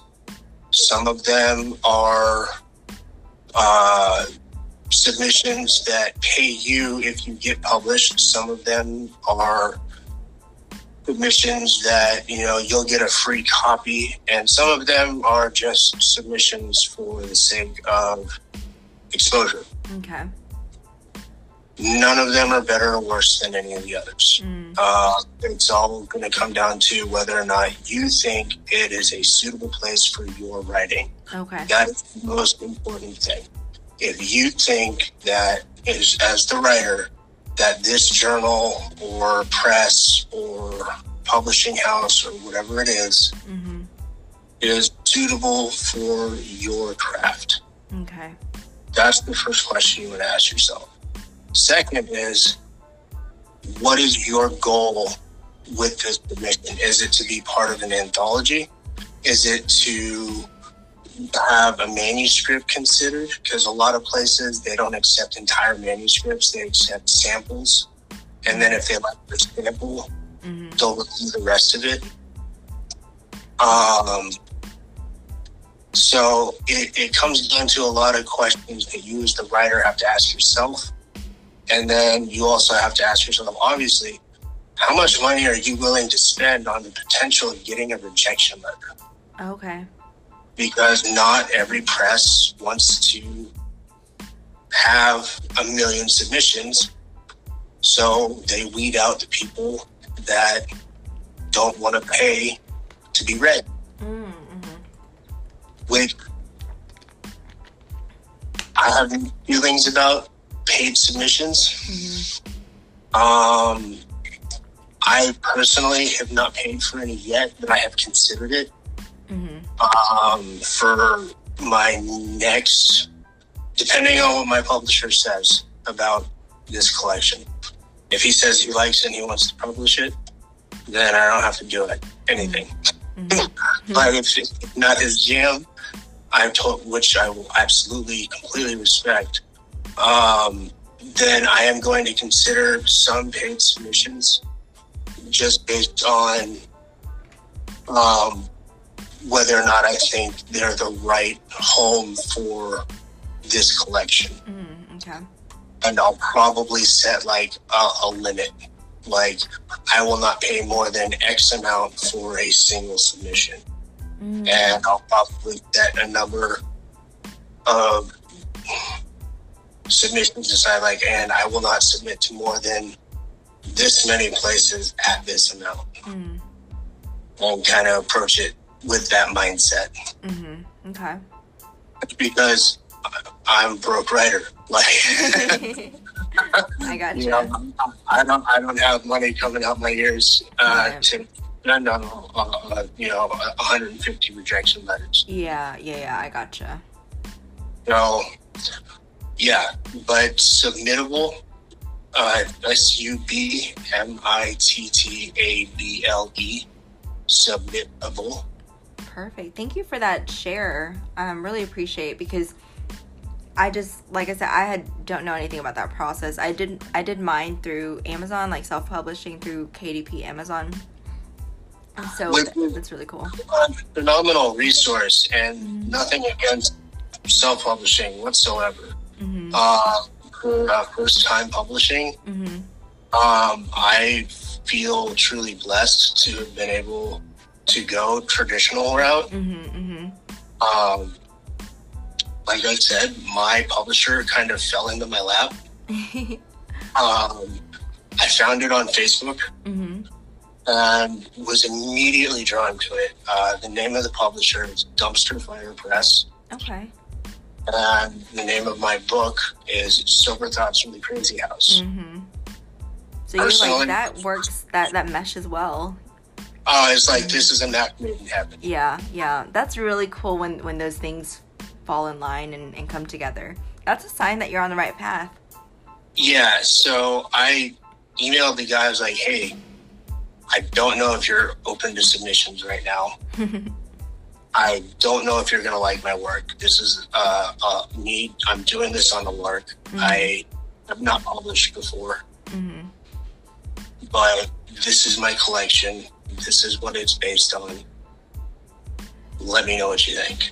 some of them are uh, submissions that pay you if you get published, some of them are submissions that you know you'll get a free copy and some of them are just submissions for the sake of exposure Okay. none of them are better or worse than any of the others Mm. uh, it's all going to come down to whether or not you think it is a suitable place for your writing Okay. that is the most important thing if you think that is as the writer that this journal or press or publishing house or whatever it is Mm-hmm. is suitable for your craft Okay. that's the first question you would ask yourself second is what is your goal with this submission is it to be part of an anthology is it to have a manuscript considered because a lot of places they don't accept entire manuscripts they accept samples and then if they like the sample Mm-hmm. they'll review the rest of it um so it, it comes down to a lot of questions that you as the writer have to ask yourself and then you also have to ask yourself obviously how much money are you willing to spend on the potential of getting a rejection letter Okay. Because not every press wants to have a million submissions. So they weed out the people that don't want to pay to be read. Mm-hmm. With I have feelings about paid submissions. Mm-hmm. Um, I personally have not paid for any yet, but I have considered it. Mm-hmm. um, for my next, depending on what my publisher says about this collection. If he says he likes it and he wants to publish it, then I don't have to do it anything. Mm-hmm. But if it's not his jam, I've told, which I will absolutely, completely respect. Um, then I am going to consider some paid submissions, just based on um, whether or not I think they're the right home for this collection. Mm-hmm. Okay. And I'll probably set like a, a limit. Like I will not pay more than X amount for a single submission. Mm. And I'll probably set a number of submissions aside, like, and I will not submit to more than this many places at this amount. Mm. And kind of approach it with that mindset. Mm-hmm. Okay. because I'm a broke writer. Like, I got you you. know, I don't, I don't have money coming out my ears uh, Right. to send on, uh, uh, you know, 150 rejection letters. Yeah, yeah, yeah. I gotcha. So, yeah, but submittable. Uh, S U B M I T T A B L E. Submittable. Perfect. Thank you for that share. Um, really appreciate it because I just like I said I had don't know anything about that process. I did I did mine through Amazon, like self publishing through KDP Amazon. So that's really cool. phenomenal resource and Mhm. nothing against self-publishing whatsoever. hmm Uh, for uh, first-time publishing, hmm um, I feel truly blessed to have been able to go traditional route. hmm hmm Um, like I said, my publisher kind of fell into my lap. Um, I found it on Facebook hmm and was immediately drawn to it. Uh, the name of the publisher is Dumpster Fire Press. Okay. And the name of my book is Sober Thoughts from the Crazy House. hmm So you're Personally- like that works that that meshes well. Oh, it's like this is a match made in heaven. Yeah, yeah. That's really cool when when those things fall in line and, and come together. That's a sign that you're on the right path. Yeah, so I emailed the guy. I was like, "Hey, I don't know if you're open to submissions right now. I don't know if you're gonna like my work. This is uh, uh me. I'm doing this on the lark. Mhm. I have not published before, hmm but this is my collection. This is what it's based on. Let me know what you think.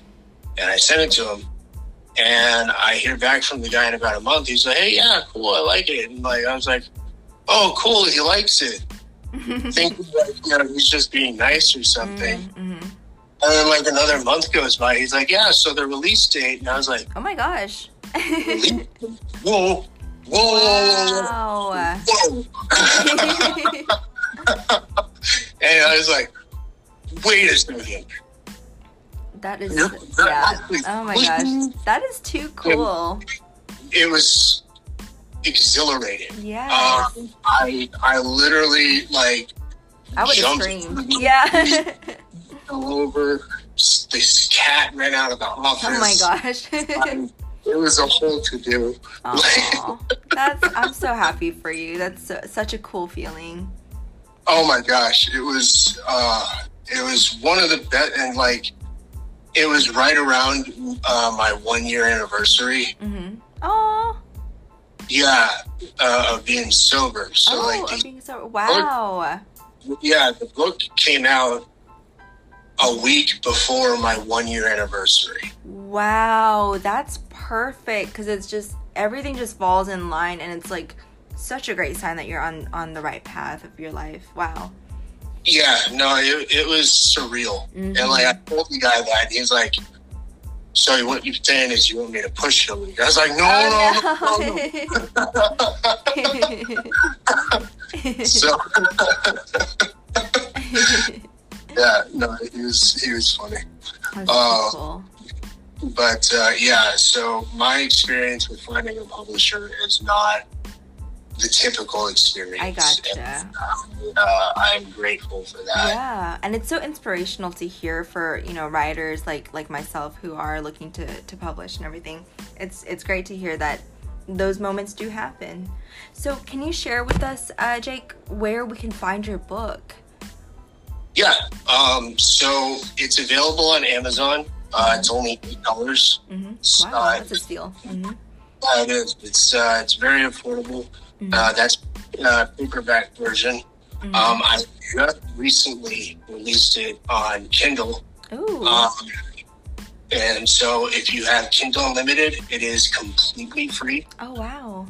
And I sent it to him. And I hear back from the guy in about a month. He's like, "Hey, yeah, cool, I like it." And like, I was like, "Oh, cool, he likes it." Thinking that you know he's just being nice or something. hmm And then like another month goes by. He's like, "Yeah, so the release date." And I was like, Oh my gosh. "Whoa, whoa, whoa, wow. whoa!" And I was like, "Wait a second. that is Yeah. yeah. Oh my gosh. That is too cool. It was exhilarating. Yeah. Um, I I literally like I would have screamed. Yeah. all over. This cat ran out of the office. oh my gosh. I- it was a whole to do. That's I'm so happy for you. That's so, such a cool feeling. Oh my gosh, it was uh, it was one of the best, and like it was right around uh, my one year anniversary. hmm Oh. Yeah, uh, of being sober. So oh, like, the, being so wow. yeah, the book came out a week before my one year anniversary. Wow, that's perfect because it's just everything just falls in line and it's like such a great sign that you're on on the right path of your life. Wow. Yeah, no, it, it was surreal. Mhm. And like I told the guy that, he's like, "So what you're saying is you want me to push you?" I was like, "No, Oh, no, no, no." So yeah, no, he was he was funny. That's Uh, so cool. But uh, yeah, so my experience with finding a publisher is not the typical experience. I gotcha. And, uh, I'm grateful for that. Yeah, and it's so inspirational to hear for you know writers like like myself who are looking to to publish and everything. It's it's great to hear that those moments do happen. So, can you share with us, uh, Jake, where we can find your book? Yeah. Um, so it's available on Amazon. Uh, it's only eight dollars. Mm-hmm. Wow, Uh, that's a steal. Mm-hmm. Uh, it is. It's uh, it's very affordable. Uh, that's uh, paperback version. Mm-hmm. Um, I just recently released it on Kindle. Um, And so if you have Kindle Unlimited, it is completely free. Oh, wow.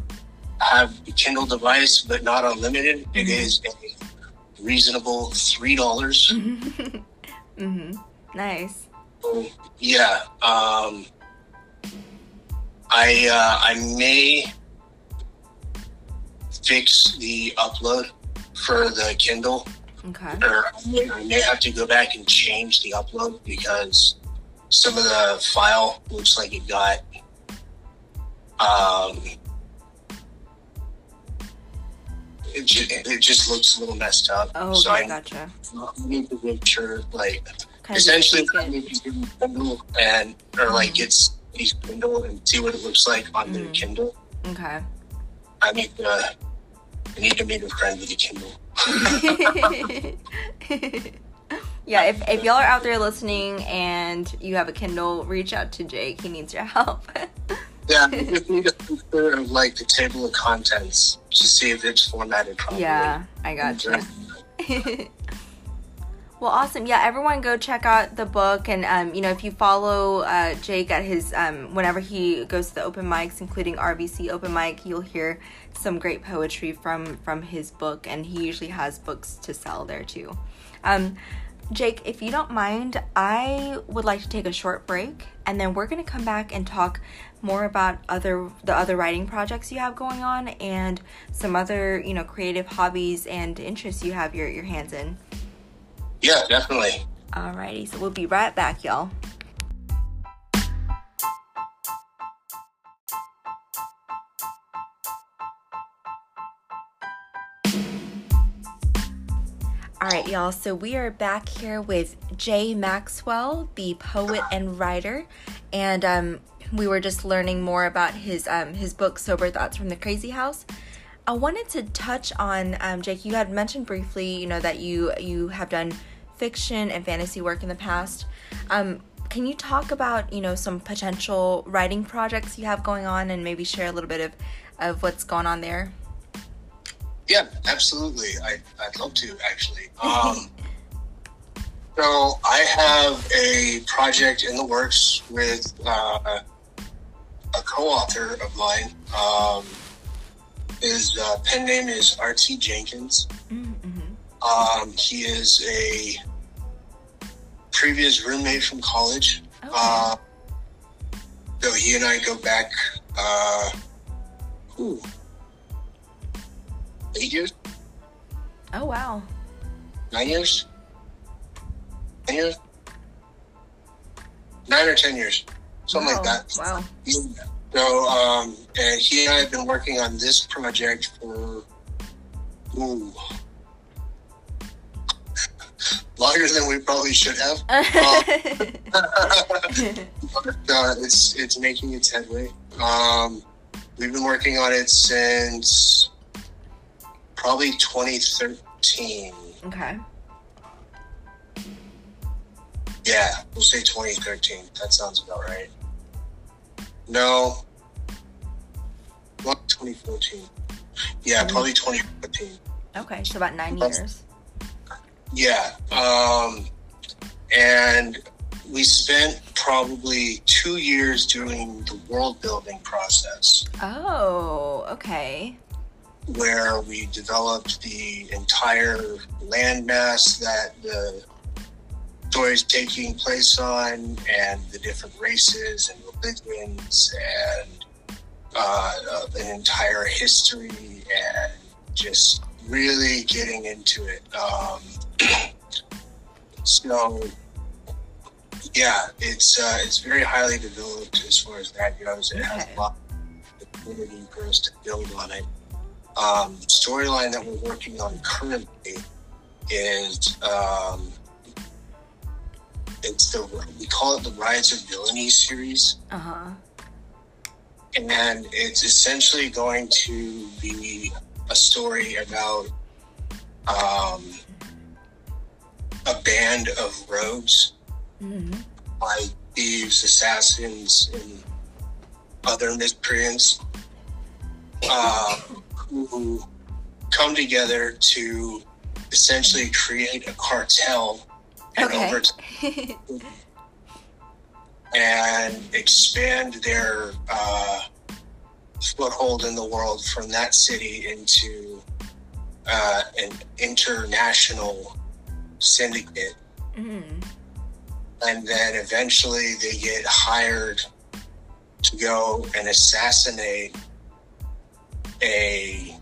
Have a Kindle device, but not unlimited, mm-hmm. it is a reasonable 3. dollars mm-hmm. Nice. So, yeah. Um, I, uh, I may fix the upload for the Kindle. Okay. Or I may have to go back and change the upload because some of the file looks like it got um, it, just, it just looks a little messed up. Oh, okay, so I gotcha. need to make sure, like, kind essentially, I need to do Kindle and or like mm-hmm. get these Kindle and see what it looks like on mm-hmm. the Kindle. Okay. I need to, I need to meet a friend with a Kindle. yeah, if, if y'all are out there listening and you have a Kindle, reach out to Jake. He needs your help. yeah, you just need a picture of like the table of contents to see if it's formatted properly. Yeah, I got you. well, awesome. Yeah, everyone go check out the book. And, um, you know, if you follow uh, Jake at his, um, whenever he goes to the open mics, including RBC open mic, you'll hear some great poetry from from his book. And he usually has books to sell there too. Um, Jake, if you don't mind, I would like to take a short break and then we're going to come back and talk more about other the other writing projects you have going on and some other, you know, creative hobbies and interests you have your your hands in. Yeah, definitely. Alrighty, so we'll be right back, y'all. All right, y'all. So we are back here with Jay Maxwell, the poet and writer, and um, we were just learning more about his um, his book, Sober Thoughts from the Crazy House. I wanted to touch on um, Jake. You had mentioned briefly, you know, that you you have done fiction and fantasy work in the past. Um, can you talk about you know some potential writing projects you have going on, and maybe share a little bit of of what's going on there? Yeah, absolutely. I, I'd love to actually. Um, so I have a project in the works with uh, a co-author of mine. His uh, pen name is R.T. Jenkins. Mm-hmm. Um, he is a previous roommate from college. Okay. Uh, so he and I go back. Uh, ooh, eight years. Oh wow. Nine years. Nine years. Nine or ten years, something wow. like that. Wow. So, um, and he and I have been working on this project for ooh, longer than we probably should have. uh, but, uh, it's it's making its headway. Um, we've been working on it since Probably 2013. Okay. Yeah, we'll say 2013. That sounds about right. No. What 2014? Yeah, mm-hmm. probably 2014. Okay, so about nine years. Yeah. Um, and we spent probably two years doing the world building process. Oh, okay where we developed the entire landmass that the story is taking place on and the different races and religions and uh, an entire history and just really getting into it. Um, so yeah, it's uh, it's very highly developed as far as that goes. It has a lot of community for us to build on it um, storyline that we're working on currently is um, it's the we call it the Rise of Villainy series. Uh huh. And it's essentially going to be a story about um, a band of rogues, mm-hmm. like thieves, assassins, and other miscreants. Uh, who come together to essentially create a cartel and okay. over time, and expand their uh, foothold in the world from that city into uh, an international syndicate. Mm. And then eventually they get hired to go and assassinate a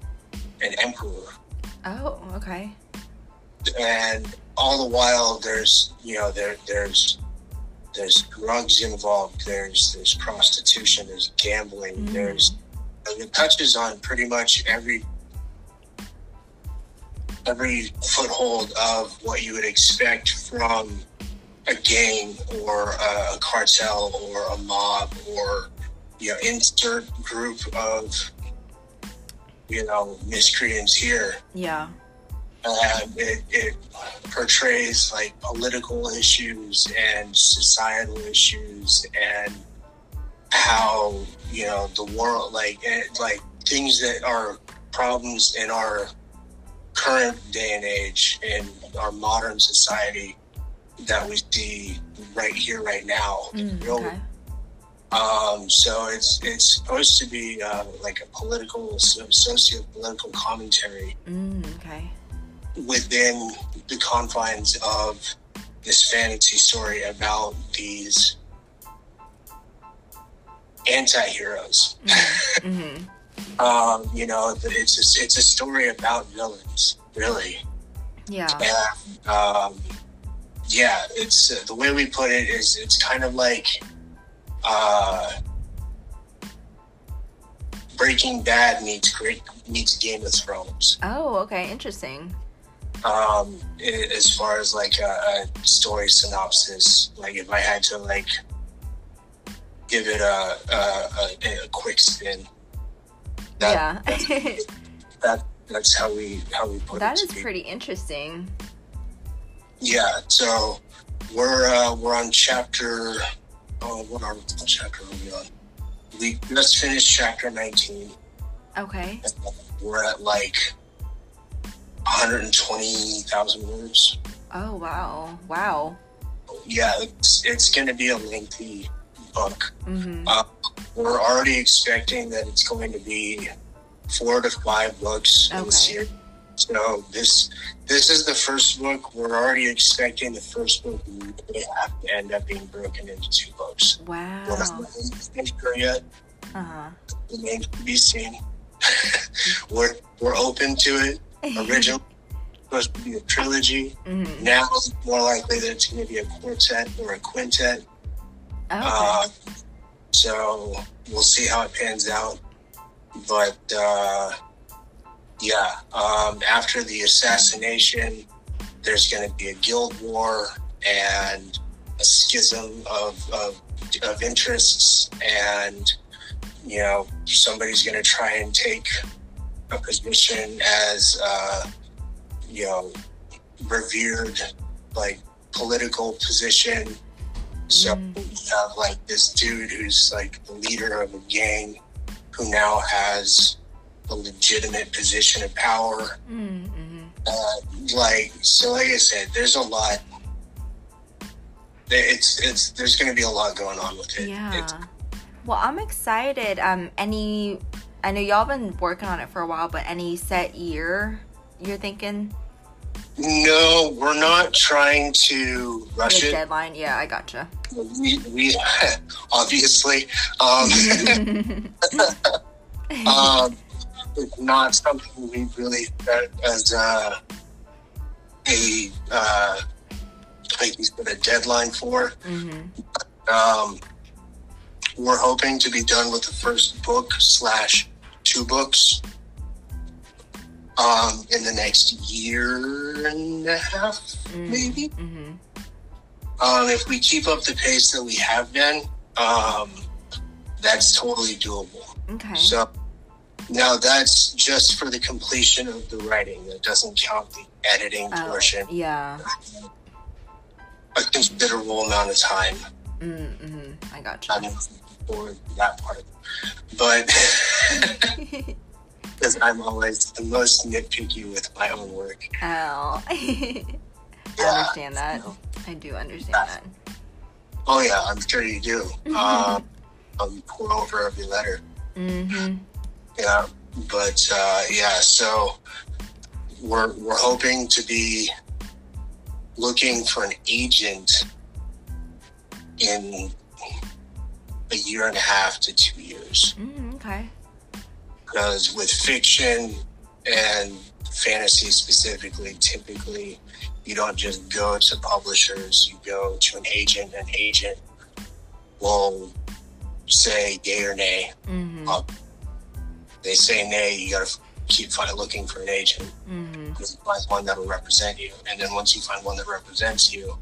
an emperor. Oh, okay. And all the while there's you know there there's there's drugs involved, there's there's prostitution, there's gambling, Mm. there's it touches on pretty much every every foothold of what you would expect from a gang or a cartel or a mob or you know insert group of you know miscreants here Yeah. And it, it portrays like political issues and societal issues and how you know the world like eh, like things that are problems in our current day and age in our modern society that we see right here right now Mm, Real- okay. um, so it's it's supposed to be uh, like a political socio-political commentary Mm, okay. Within the confines of this fantasy story about these anti-heroes. hmm Um, you know, it's a, it's a story about villains, really. Yeah. And, um, yeah, it's uh, the way we put it is it's kind of like uh, Breaking Bad meets Great meets Game of Thrones. Oh, okay. Interesting. Um as far as like a, a story synopsis like if i had to like give it a a, a, a quick spin that, yeah. that that's how we how we put that it is to be. pretty interesting. yeah so we're uh we're on chapter oh what are what chapter are we on we just finished chapter 19 Okay. we're at like 120,000 words Oh, wow. Wow. yeah, it's, it's going to be a lengthy book. hmm We're already expecting that it's going to be four to five books in Okay. the series. So this this is the first book. We're already expecting the first book may have to end up being broken into two books. We're Wow. not sure yet. Uh huh. Remains to be seen. we're we're open to it. Originally supposed to be a trilogy. hmm Now it's more likely that it's going to be a quartet or a quintet. Okay. Uh, so we'll see how it pans out. But uh, yeah, um, after the assassination, there's going to be a guild war and a schism of, of, of interests. And, you know, somebody's going to try and take a position as, uh, you know, revered, like, political position. So Mm. you have like this dude who's like the leader of a gang who now has a legitimate position of power. Mm-hmm. Uh, like so, like I said, there's a lot. It's it's there's going to be a lot going on with it. Yeah. It's, Well, I'm excited. Um, any, I know y'all been working on it for a while, but any set year you're thinking no, we're not trying to rush the it. deadline? Yeah, I gotcha. We, we obviously um, um, it's not something we really set as uh, a uh, like said, a deadline for. hmm Um, we're hoping to be done with the first book slash two books um, in the next year and a half, maybe. hmm Um, if we keep up the pace that we have been, um, that's totally doable. Okay. So now that's just for the completion of the writing. That doesn't count the editing Oh, portion. yeah. A considerable amount of time. Mm-hmm. I looking forward to that part. But because I'm always the most nitpicky with my own work. oh. I Yeah. understand that. I do understand that. Oh yeah, I'm sure you do. um, I'll pour over every letter. Mm-hmm. Yeah, but uh, yeah, so we're we're hoping to be looking for an agent in a year and a half to two years. Mm, okay. Because with fiction and fantasy specifically, typically you don't just go to publishers, you go to an agent. An agent will say yay or nay. Mm-hmm. Uh, they say nay, you gotta keep find, looking for an agent. Mm-hmm. You find one that will represent you, and then once you find one that represents you,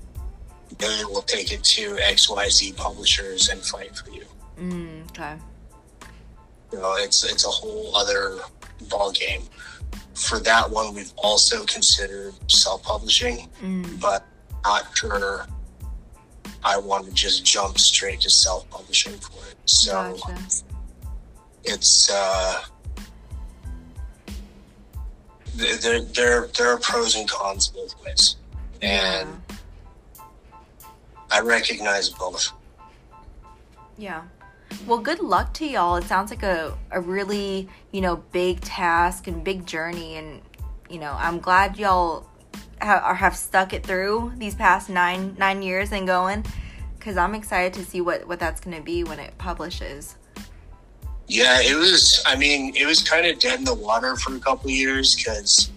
they will take it to XYZ publishers and fight for you. Mm, okay. You know, it's it's a whole other ball game. For that one, we've also considered self-publishing, Mm. but not sure I want to just jump straight to self-publishing for it. So Gotcha. it's uh, there there there there are pros and cons both ways, and I recognize both. Yeah. Well, good luck to y'all. It sounds like a, a really, you know, big task and big journey. And, you know, I'm glad y'all have, have stuck it through these past nine nine years and going because I'm excited to see what, what that's going to be when it publishes. Yeah, it was. I mean, it was kind of dead in the water for a couple of years because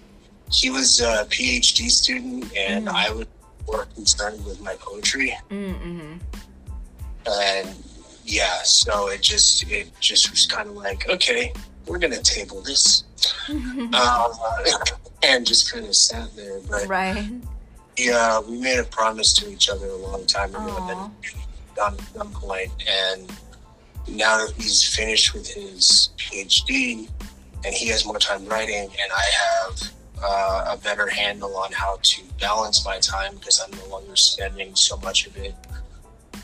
he was a PhD student and Mhm. I was more concerned with my poetry. Mm-hmm. And yeah, so it just it just was kind of like, okay, we're gonna table this, uh, and just kind of sat there. But right. yeah, we made a promise to each other a long time ago, and then done at some point, and now that he's finished with his PhD and he has more time writing, and I have uh, a better handle on how to balance my time because I'm no longer spending so much of it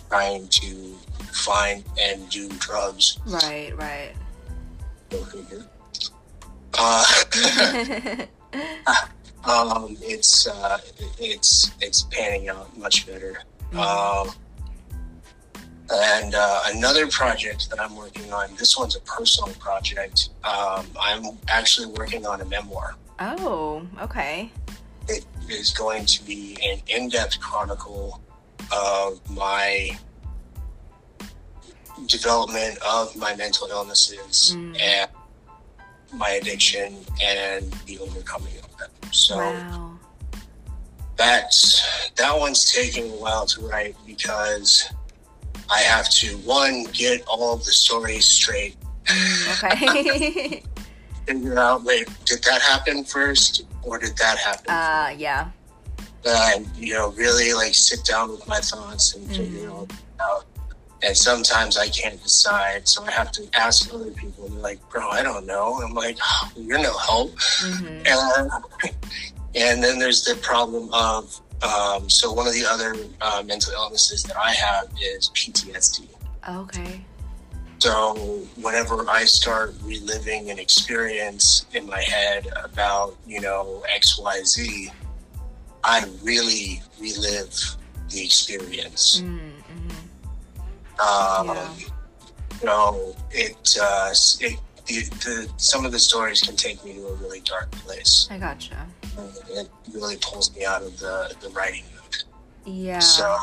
trying to find and do drugs. Right, right. Uh, um, it's uh, it's it's panning out much better. Um, and uh, another project that I'm working on. This one's a personal project. Um, I'm actually working on a memoir. Oh, okay. It is going to be an in-depth chronicle of my development of my mental illnesses Mm. and my addiction and the overcoming of them. So Wow. that's that one's taking a while to write because I have to one get all of the stories straight, Okay. figure out wait did that happen first or did that happen? uh, yeah. and you know really like sit down with my thoughts and figure Mhm. all out. And sometimes I can't decide, so I have to ask other people. And they're like, "Bro, I don't know." I'm like, oh, "You're no help." Mm-hmm. And, and then there's the problem of um, so one of the other uh, mental illnesses that I have is PTSD. Okay. So whenever I start reliving an experience in my head about you know X Y Z, I really relive the experience. Mm-hmm. Um, Yeah. You know, it, uh, it the, the some of the stories can take me to a really dark place. I gotcha. It really pulls me out of the the writing mood. Yeah. So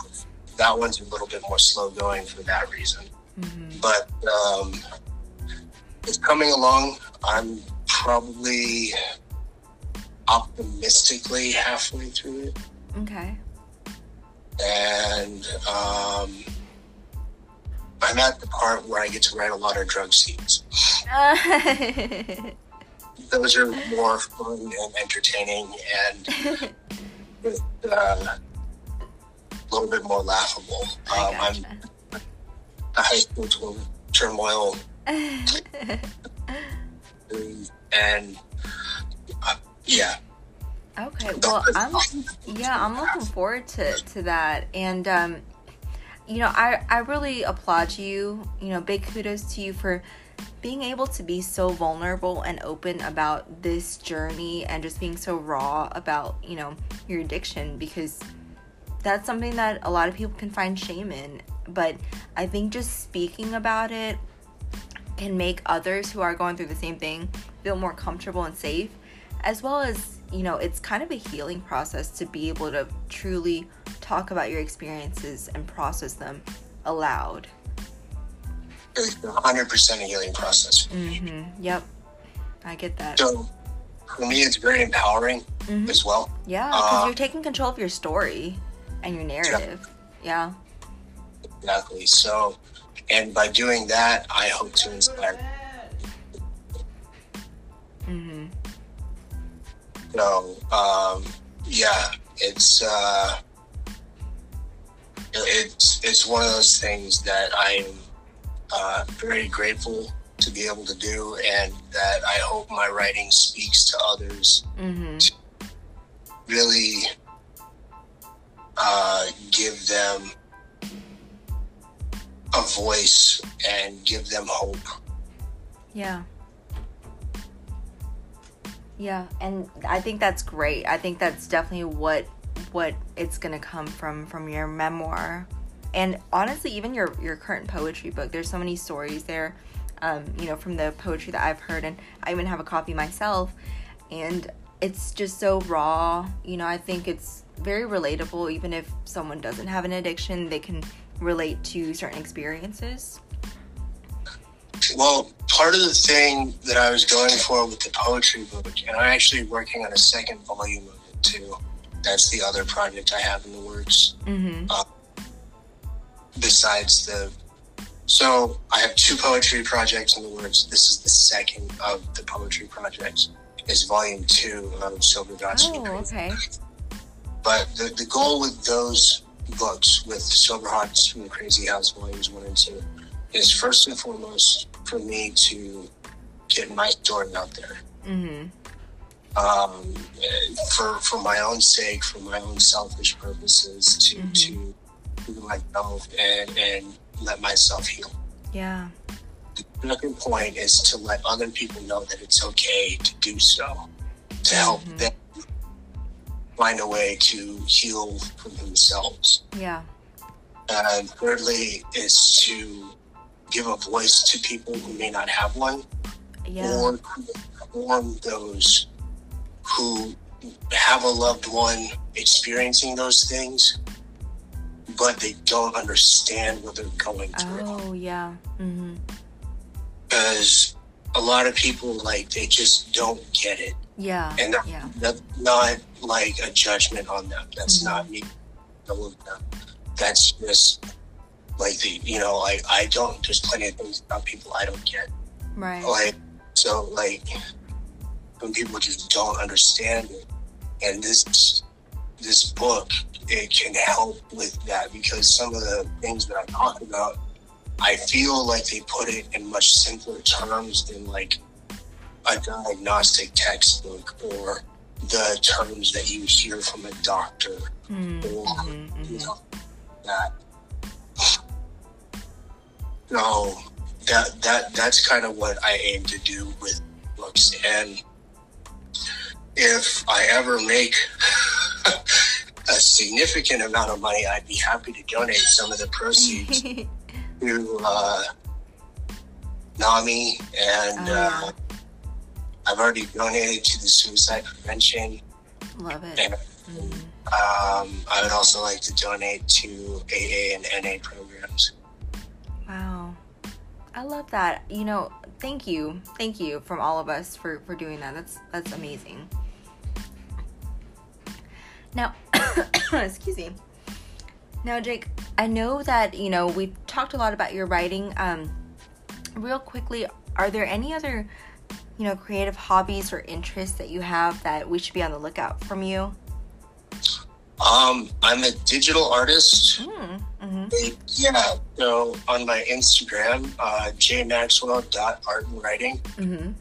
that one's a little bit more slow going for that reason. Hmm But um, it's coming along. I'm probably optimistically halfway through it, Okay. and um, I'm at the part where I get to write a lot of drug scenes. Those are more fun and entertaining, and uh, a little bit more laughable. Um, I'm a high school tur- turmoil and uh, yeah, okay. Well, I'm yeah, I'm looking forward to to that, and um, you know, I I really applaud you. You know, big kudos to you for being able to be so vulnerable and open about this journey and just being so raw about you know your addiction because that's something that a lot of people can find shame in. But I think just speaking about it can make others who are going through the same thing feel more comfortable and safe, as well as, you know, it's kind of a healing process to be able to truly talk about your experiences and process them aloud. It's 100% a healing process. Mm-hmm. Yep. I get that. So for me, it's very empowering Mhm. as well. Yeah, because Uh, you're taking control of your story and your narrative. Yeah. Exactly. So, and by doing that, I hope to inspire. Mm-hmm. So, um, yeah, it's uh, it's it's one of those things that I'm uh, very grateful to be able to do, and that I hope my writing speaks to others. Mm-hmm. Really, uh, give them a voice and give them hope. Yeah. Yeah, and I think that's great. I think that's definitely what what it's gonna come from from your memoir, and honestly, even your your current poetry book. There's so many stories there, um, you know, from the poetry that I've heard, and I even have a copy myself, and it's just so raw. You know, I think it's very relatable. Even if someone doesn't have an addiction, they can relate to certain experiences. Well, part of the thing that I was going for with the poetry book, and I'm actually working on a second volume of it too. That's the other project I have in the works. Mm-hmm. Besides the, so I have two poetry projects in the works. This is the second of the poetry projects. Is volume two of Silver Dots. Oh, okay. But the, the goal with those books, with Silver Hearts from the Crazy House volumes one and two, is first and foremost for me to get my story out there. Mm-hmm. Um, for for my own sake, for my own selfish purposes, to Mhm. to do myself and and let myself heal. Yeah. The second point is to let other people know that it's okay to do so, to help Mhm. them find a way to heal for themselves. Yeah. And thirdly, is to give a voice to people who may not have one, Yeah. or inform those who have a loved one experiencing those things, but they don't understand what they're going through. Oh, yeah. Mm-hmm. Because a lot of people, like, they just don't get it. Yeah. And that- Yeah. That's not like a judgment on them. That's Mhm. not me. all of them. That's just like the, you know, like, I don't, there's plenty of things about people I don't get. Right. like so like when people just don't understand it and this this book it can help with that because some of the things that i talk about i feel like they put it in much simpler terms than like a diagnostic textbook or the terms that you hear from a doctor Mm-hmm. or Mm-hmm. you know that so that that that's kind of what I aim to do with books and if I ever make a significant amount of money I'd be happy to donate some of the proceeds to uh, NAMI and Oh, uh, I've already donated to the suicide prevention Love it. and Mhm. um, I would also like to donate to AA and NA programs. Wow. I love that. You know, thank you. Thank you from all of us for for doing that. That's that's amazing. Now, excuse me. Now, Jake, I know that, you know, we've talked a lot about your writing. Um real quickly, are there any other, you know, creative hobbies or interests that you have that we should be on the lookout from you? Um, I'm a digital artist. Mm, mhm. Yeah. So on my Instagram, uh, jmaxwell.art and writing, Mhm.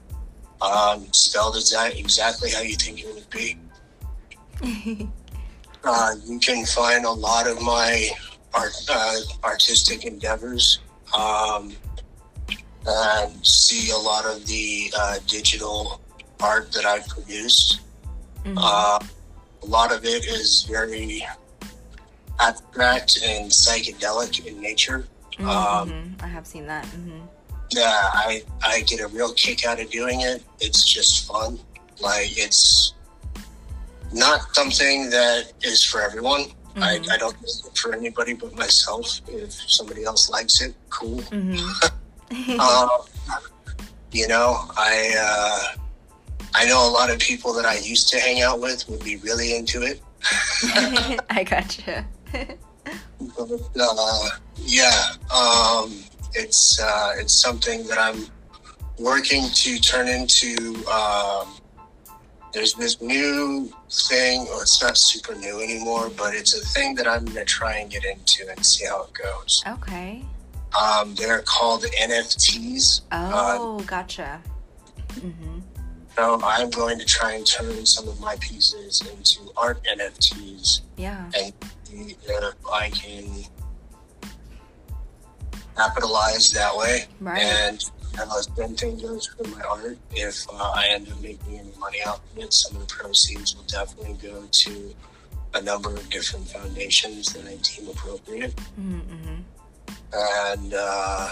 um, spelled exa- exactly how you think it would be. Uh, you can find a lot of my art, uh, artistic endeavors um, and see a lot of the uh, digital art that I've produced. Mhm. Uh, a lot of it is very abstract and psychedelic in nature. Mm-hmm. Um, I have seen that. Mm-hmm. Yeah, I I get a real kick out of doing it. It's just fun. Like it's not something that is for everyone. Mm-hmm. I, I don't for anybody but myself. If somebody else likes it, cool. Uh, you know, I uh, I know a lot of people that I used to hang out with would be really into it. I gotcha. but, uh, yeah, um, it's uh, it's something that I'm working to turn into. Um, there's this new thing. Well, it's not super new anymore, but it's a thing that I'm gonna try and get into and see how it goes. Okay. Um, they're called NFTs. Oh, uh, gotcha. Mm-hmm. So I'm going to try and turn some of my pieces into art NFTs. Yeah. And if I can capitalize that way. Right. And uh, same thing goes for my art. If uh, I end up making any money out of it, some of the proceeds will definitely go to a number of different foundations that I deem appropriate. Mm-hmm. And uh,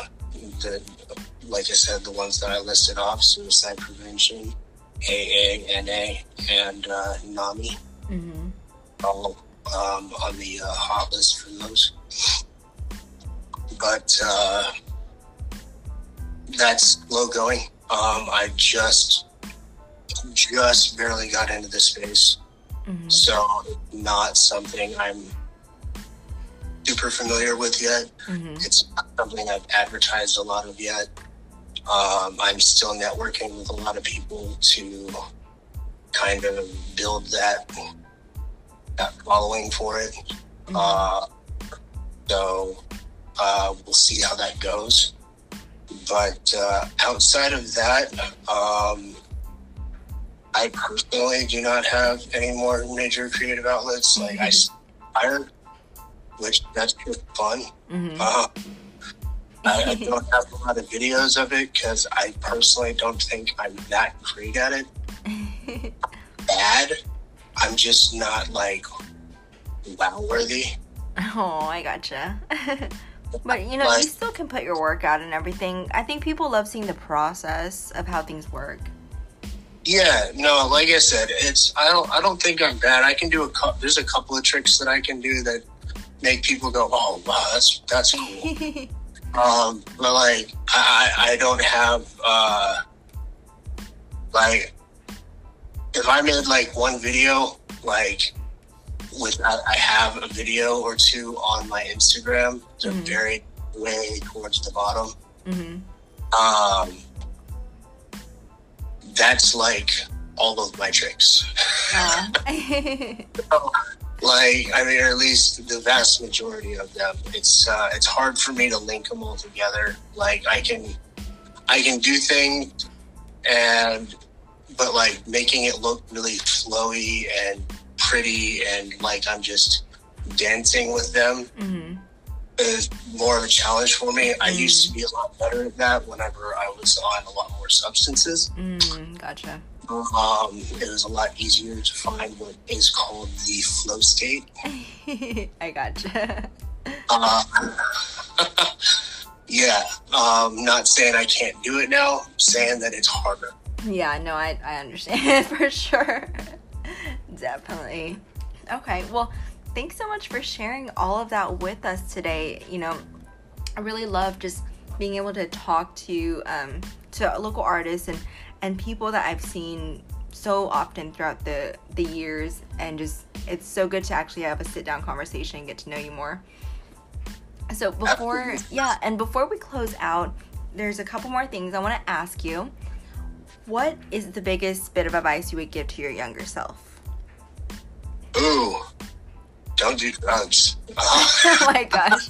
the, like I said, the ones that I listed off: suicide prevention, AANA, and uh, NAMI. Mm-hmm. All um, on the uh, hot list for those. But uh, that's slow going. Um, I just just barely got into the space, mm-hmm. so not something I'm super familiar with yet. Mm-hmm. It's not something I've advertised a lot of yet. Um, I'm still networking with a lot of people to kind of build that that following for it. Mm-hmm. Uh, so uh, we'll see how that goes. But uh, outside of that, um, I personally do not have any more major creative outlets. Like I mm-hmm. Which that's just fun. Mm-hmm. Uh, I, I, don't have a lot of videos of it because I personally don't think I'm that great at it. Bad. I'm just not like wow worthy. Oh, I gotcha. but you know, you still can put your work out and everything. I think people love seeing the process of how things work. Yeah, no, like I said, it's I don't I don't think I'm bad. I can do a couple. There's a couple of tricks that I can do that make people go, "Oh, wow, that's that's cool." um, but like I I don't have uh like if I made like one video like with I have a video or two on my Instagram. They're mm-hmm. very way towards the bottom. Mm-hmm. Um, that's like all of my tricks. Uh. so, like I mean, or at least the vast majority of them. It's uh, it's hard for me to link them all together. Like I can, I can do things, and but like making it look really flowy and pretty and like I'm just dancing with them mm-hmm. is more of a challenge for me. Mm-hmm. I used to be a lot better at that whenever I was on a lot more substances. Mm, gotcha. Um, it was a lot easier to find what is called the flow state. I gotcha. Uh, yeah, um, not saying I can't do it now. Saying that it's harder. Yeah, no, I I understand for sure. Definitely. Okay, well, thanks so much for sharing all of that with us today. You know, I really love just being able to talk to um, to local artists and and people that I've seen so often throughout the the years, and just it's so good to actually have a sit down conversation and get to know you more. So before, yeah, and before we close out, there's a couple more things I want to ask you. What is the biggest bit of advice you would give to your younger self? Ooh, don't do drugs. oh my gosh.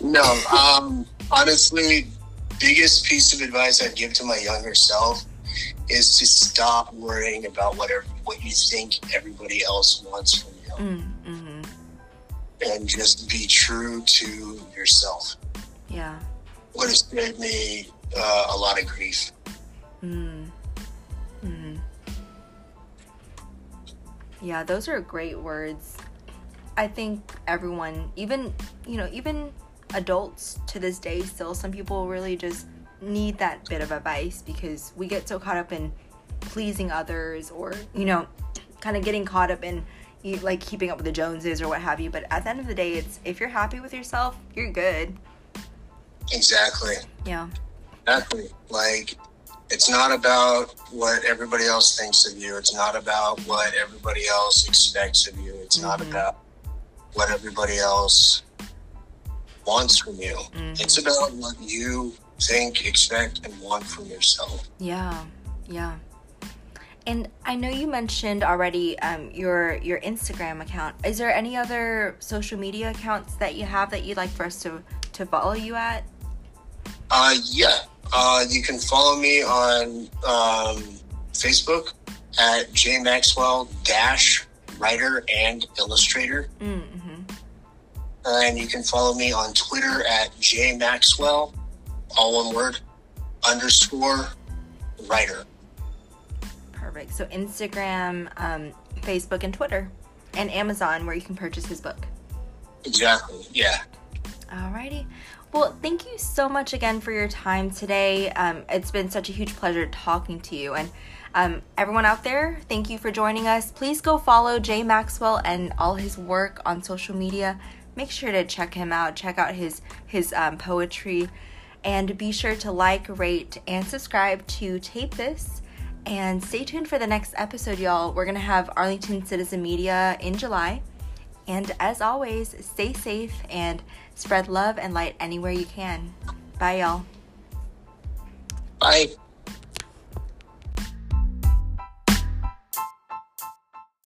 no, um, honestly, biggest piece of advice I'd give to my younger self is to stop worrying about whatever what you think everybody else wants from you, mm, mm-hmm. and just be true to yourself. Yeah. What has saved me uh, a lot of grief. Mm. Yeah, those are great words. I think everyone, even you know, even adults to this day, still some people really just need that bit of advice because we get so caught up in pleasing others or you know, kind of getting caught up in like keeping up with the Joneses or what have you. But at the end of the day, it's if you're happy with yourself, you're good. Exactly. Yeah. Exactly. Like it's not about what everybody else thinks of you. It's not about what everybody else expects of you. It's mm-hmm. not about what everybody else wants from you. Mm-hmm. It's about what you think, expect, and want from yourself. Yeah, yeah. And I know you mentioned already um, your your Instagram account. Is there any other social media accounts that you have that you'd like for us to to follow you at? Uh, yeah. Uh, you can follow me on um, Facebook at J Maxwell dash writer and illustrator. Mm-hmm. And you can follow me on Twitter at J Maxwell, all one word, underscore writer. Perfect. So Instagram, um, Facebook, and Twitter, and Amazon, where you can purchase his book. Exactly. Yeah. Alrighty. Well, thank you so much again for your time today. Um, it's been such a huge pleasure talking to you. And um, everyone out there, thank you for joining us. Please go follow Jay Maxwell and all his work on social media. Make sure to check him out. Check out his his um, poetry, and be sure to like, rate, and subscribe to Tape This. And stay tuned for the next episode, y'all. We're gonna have Arlington Citizen Media in July. And as always, stay safe and spread love and light anywhere you can. Bye, y'all. Bye.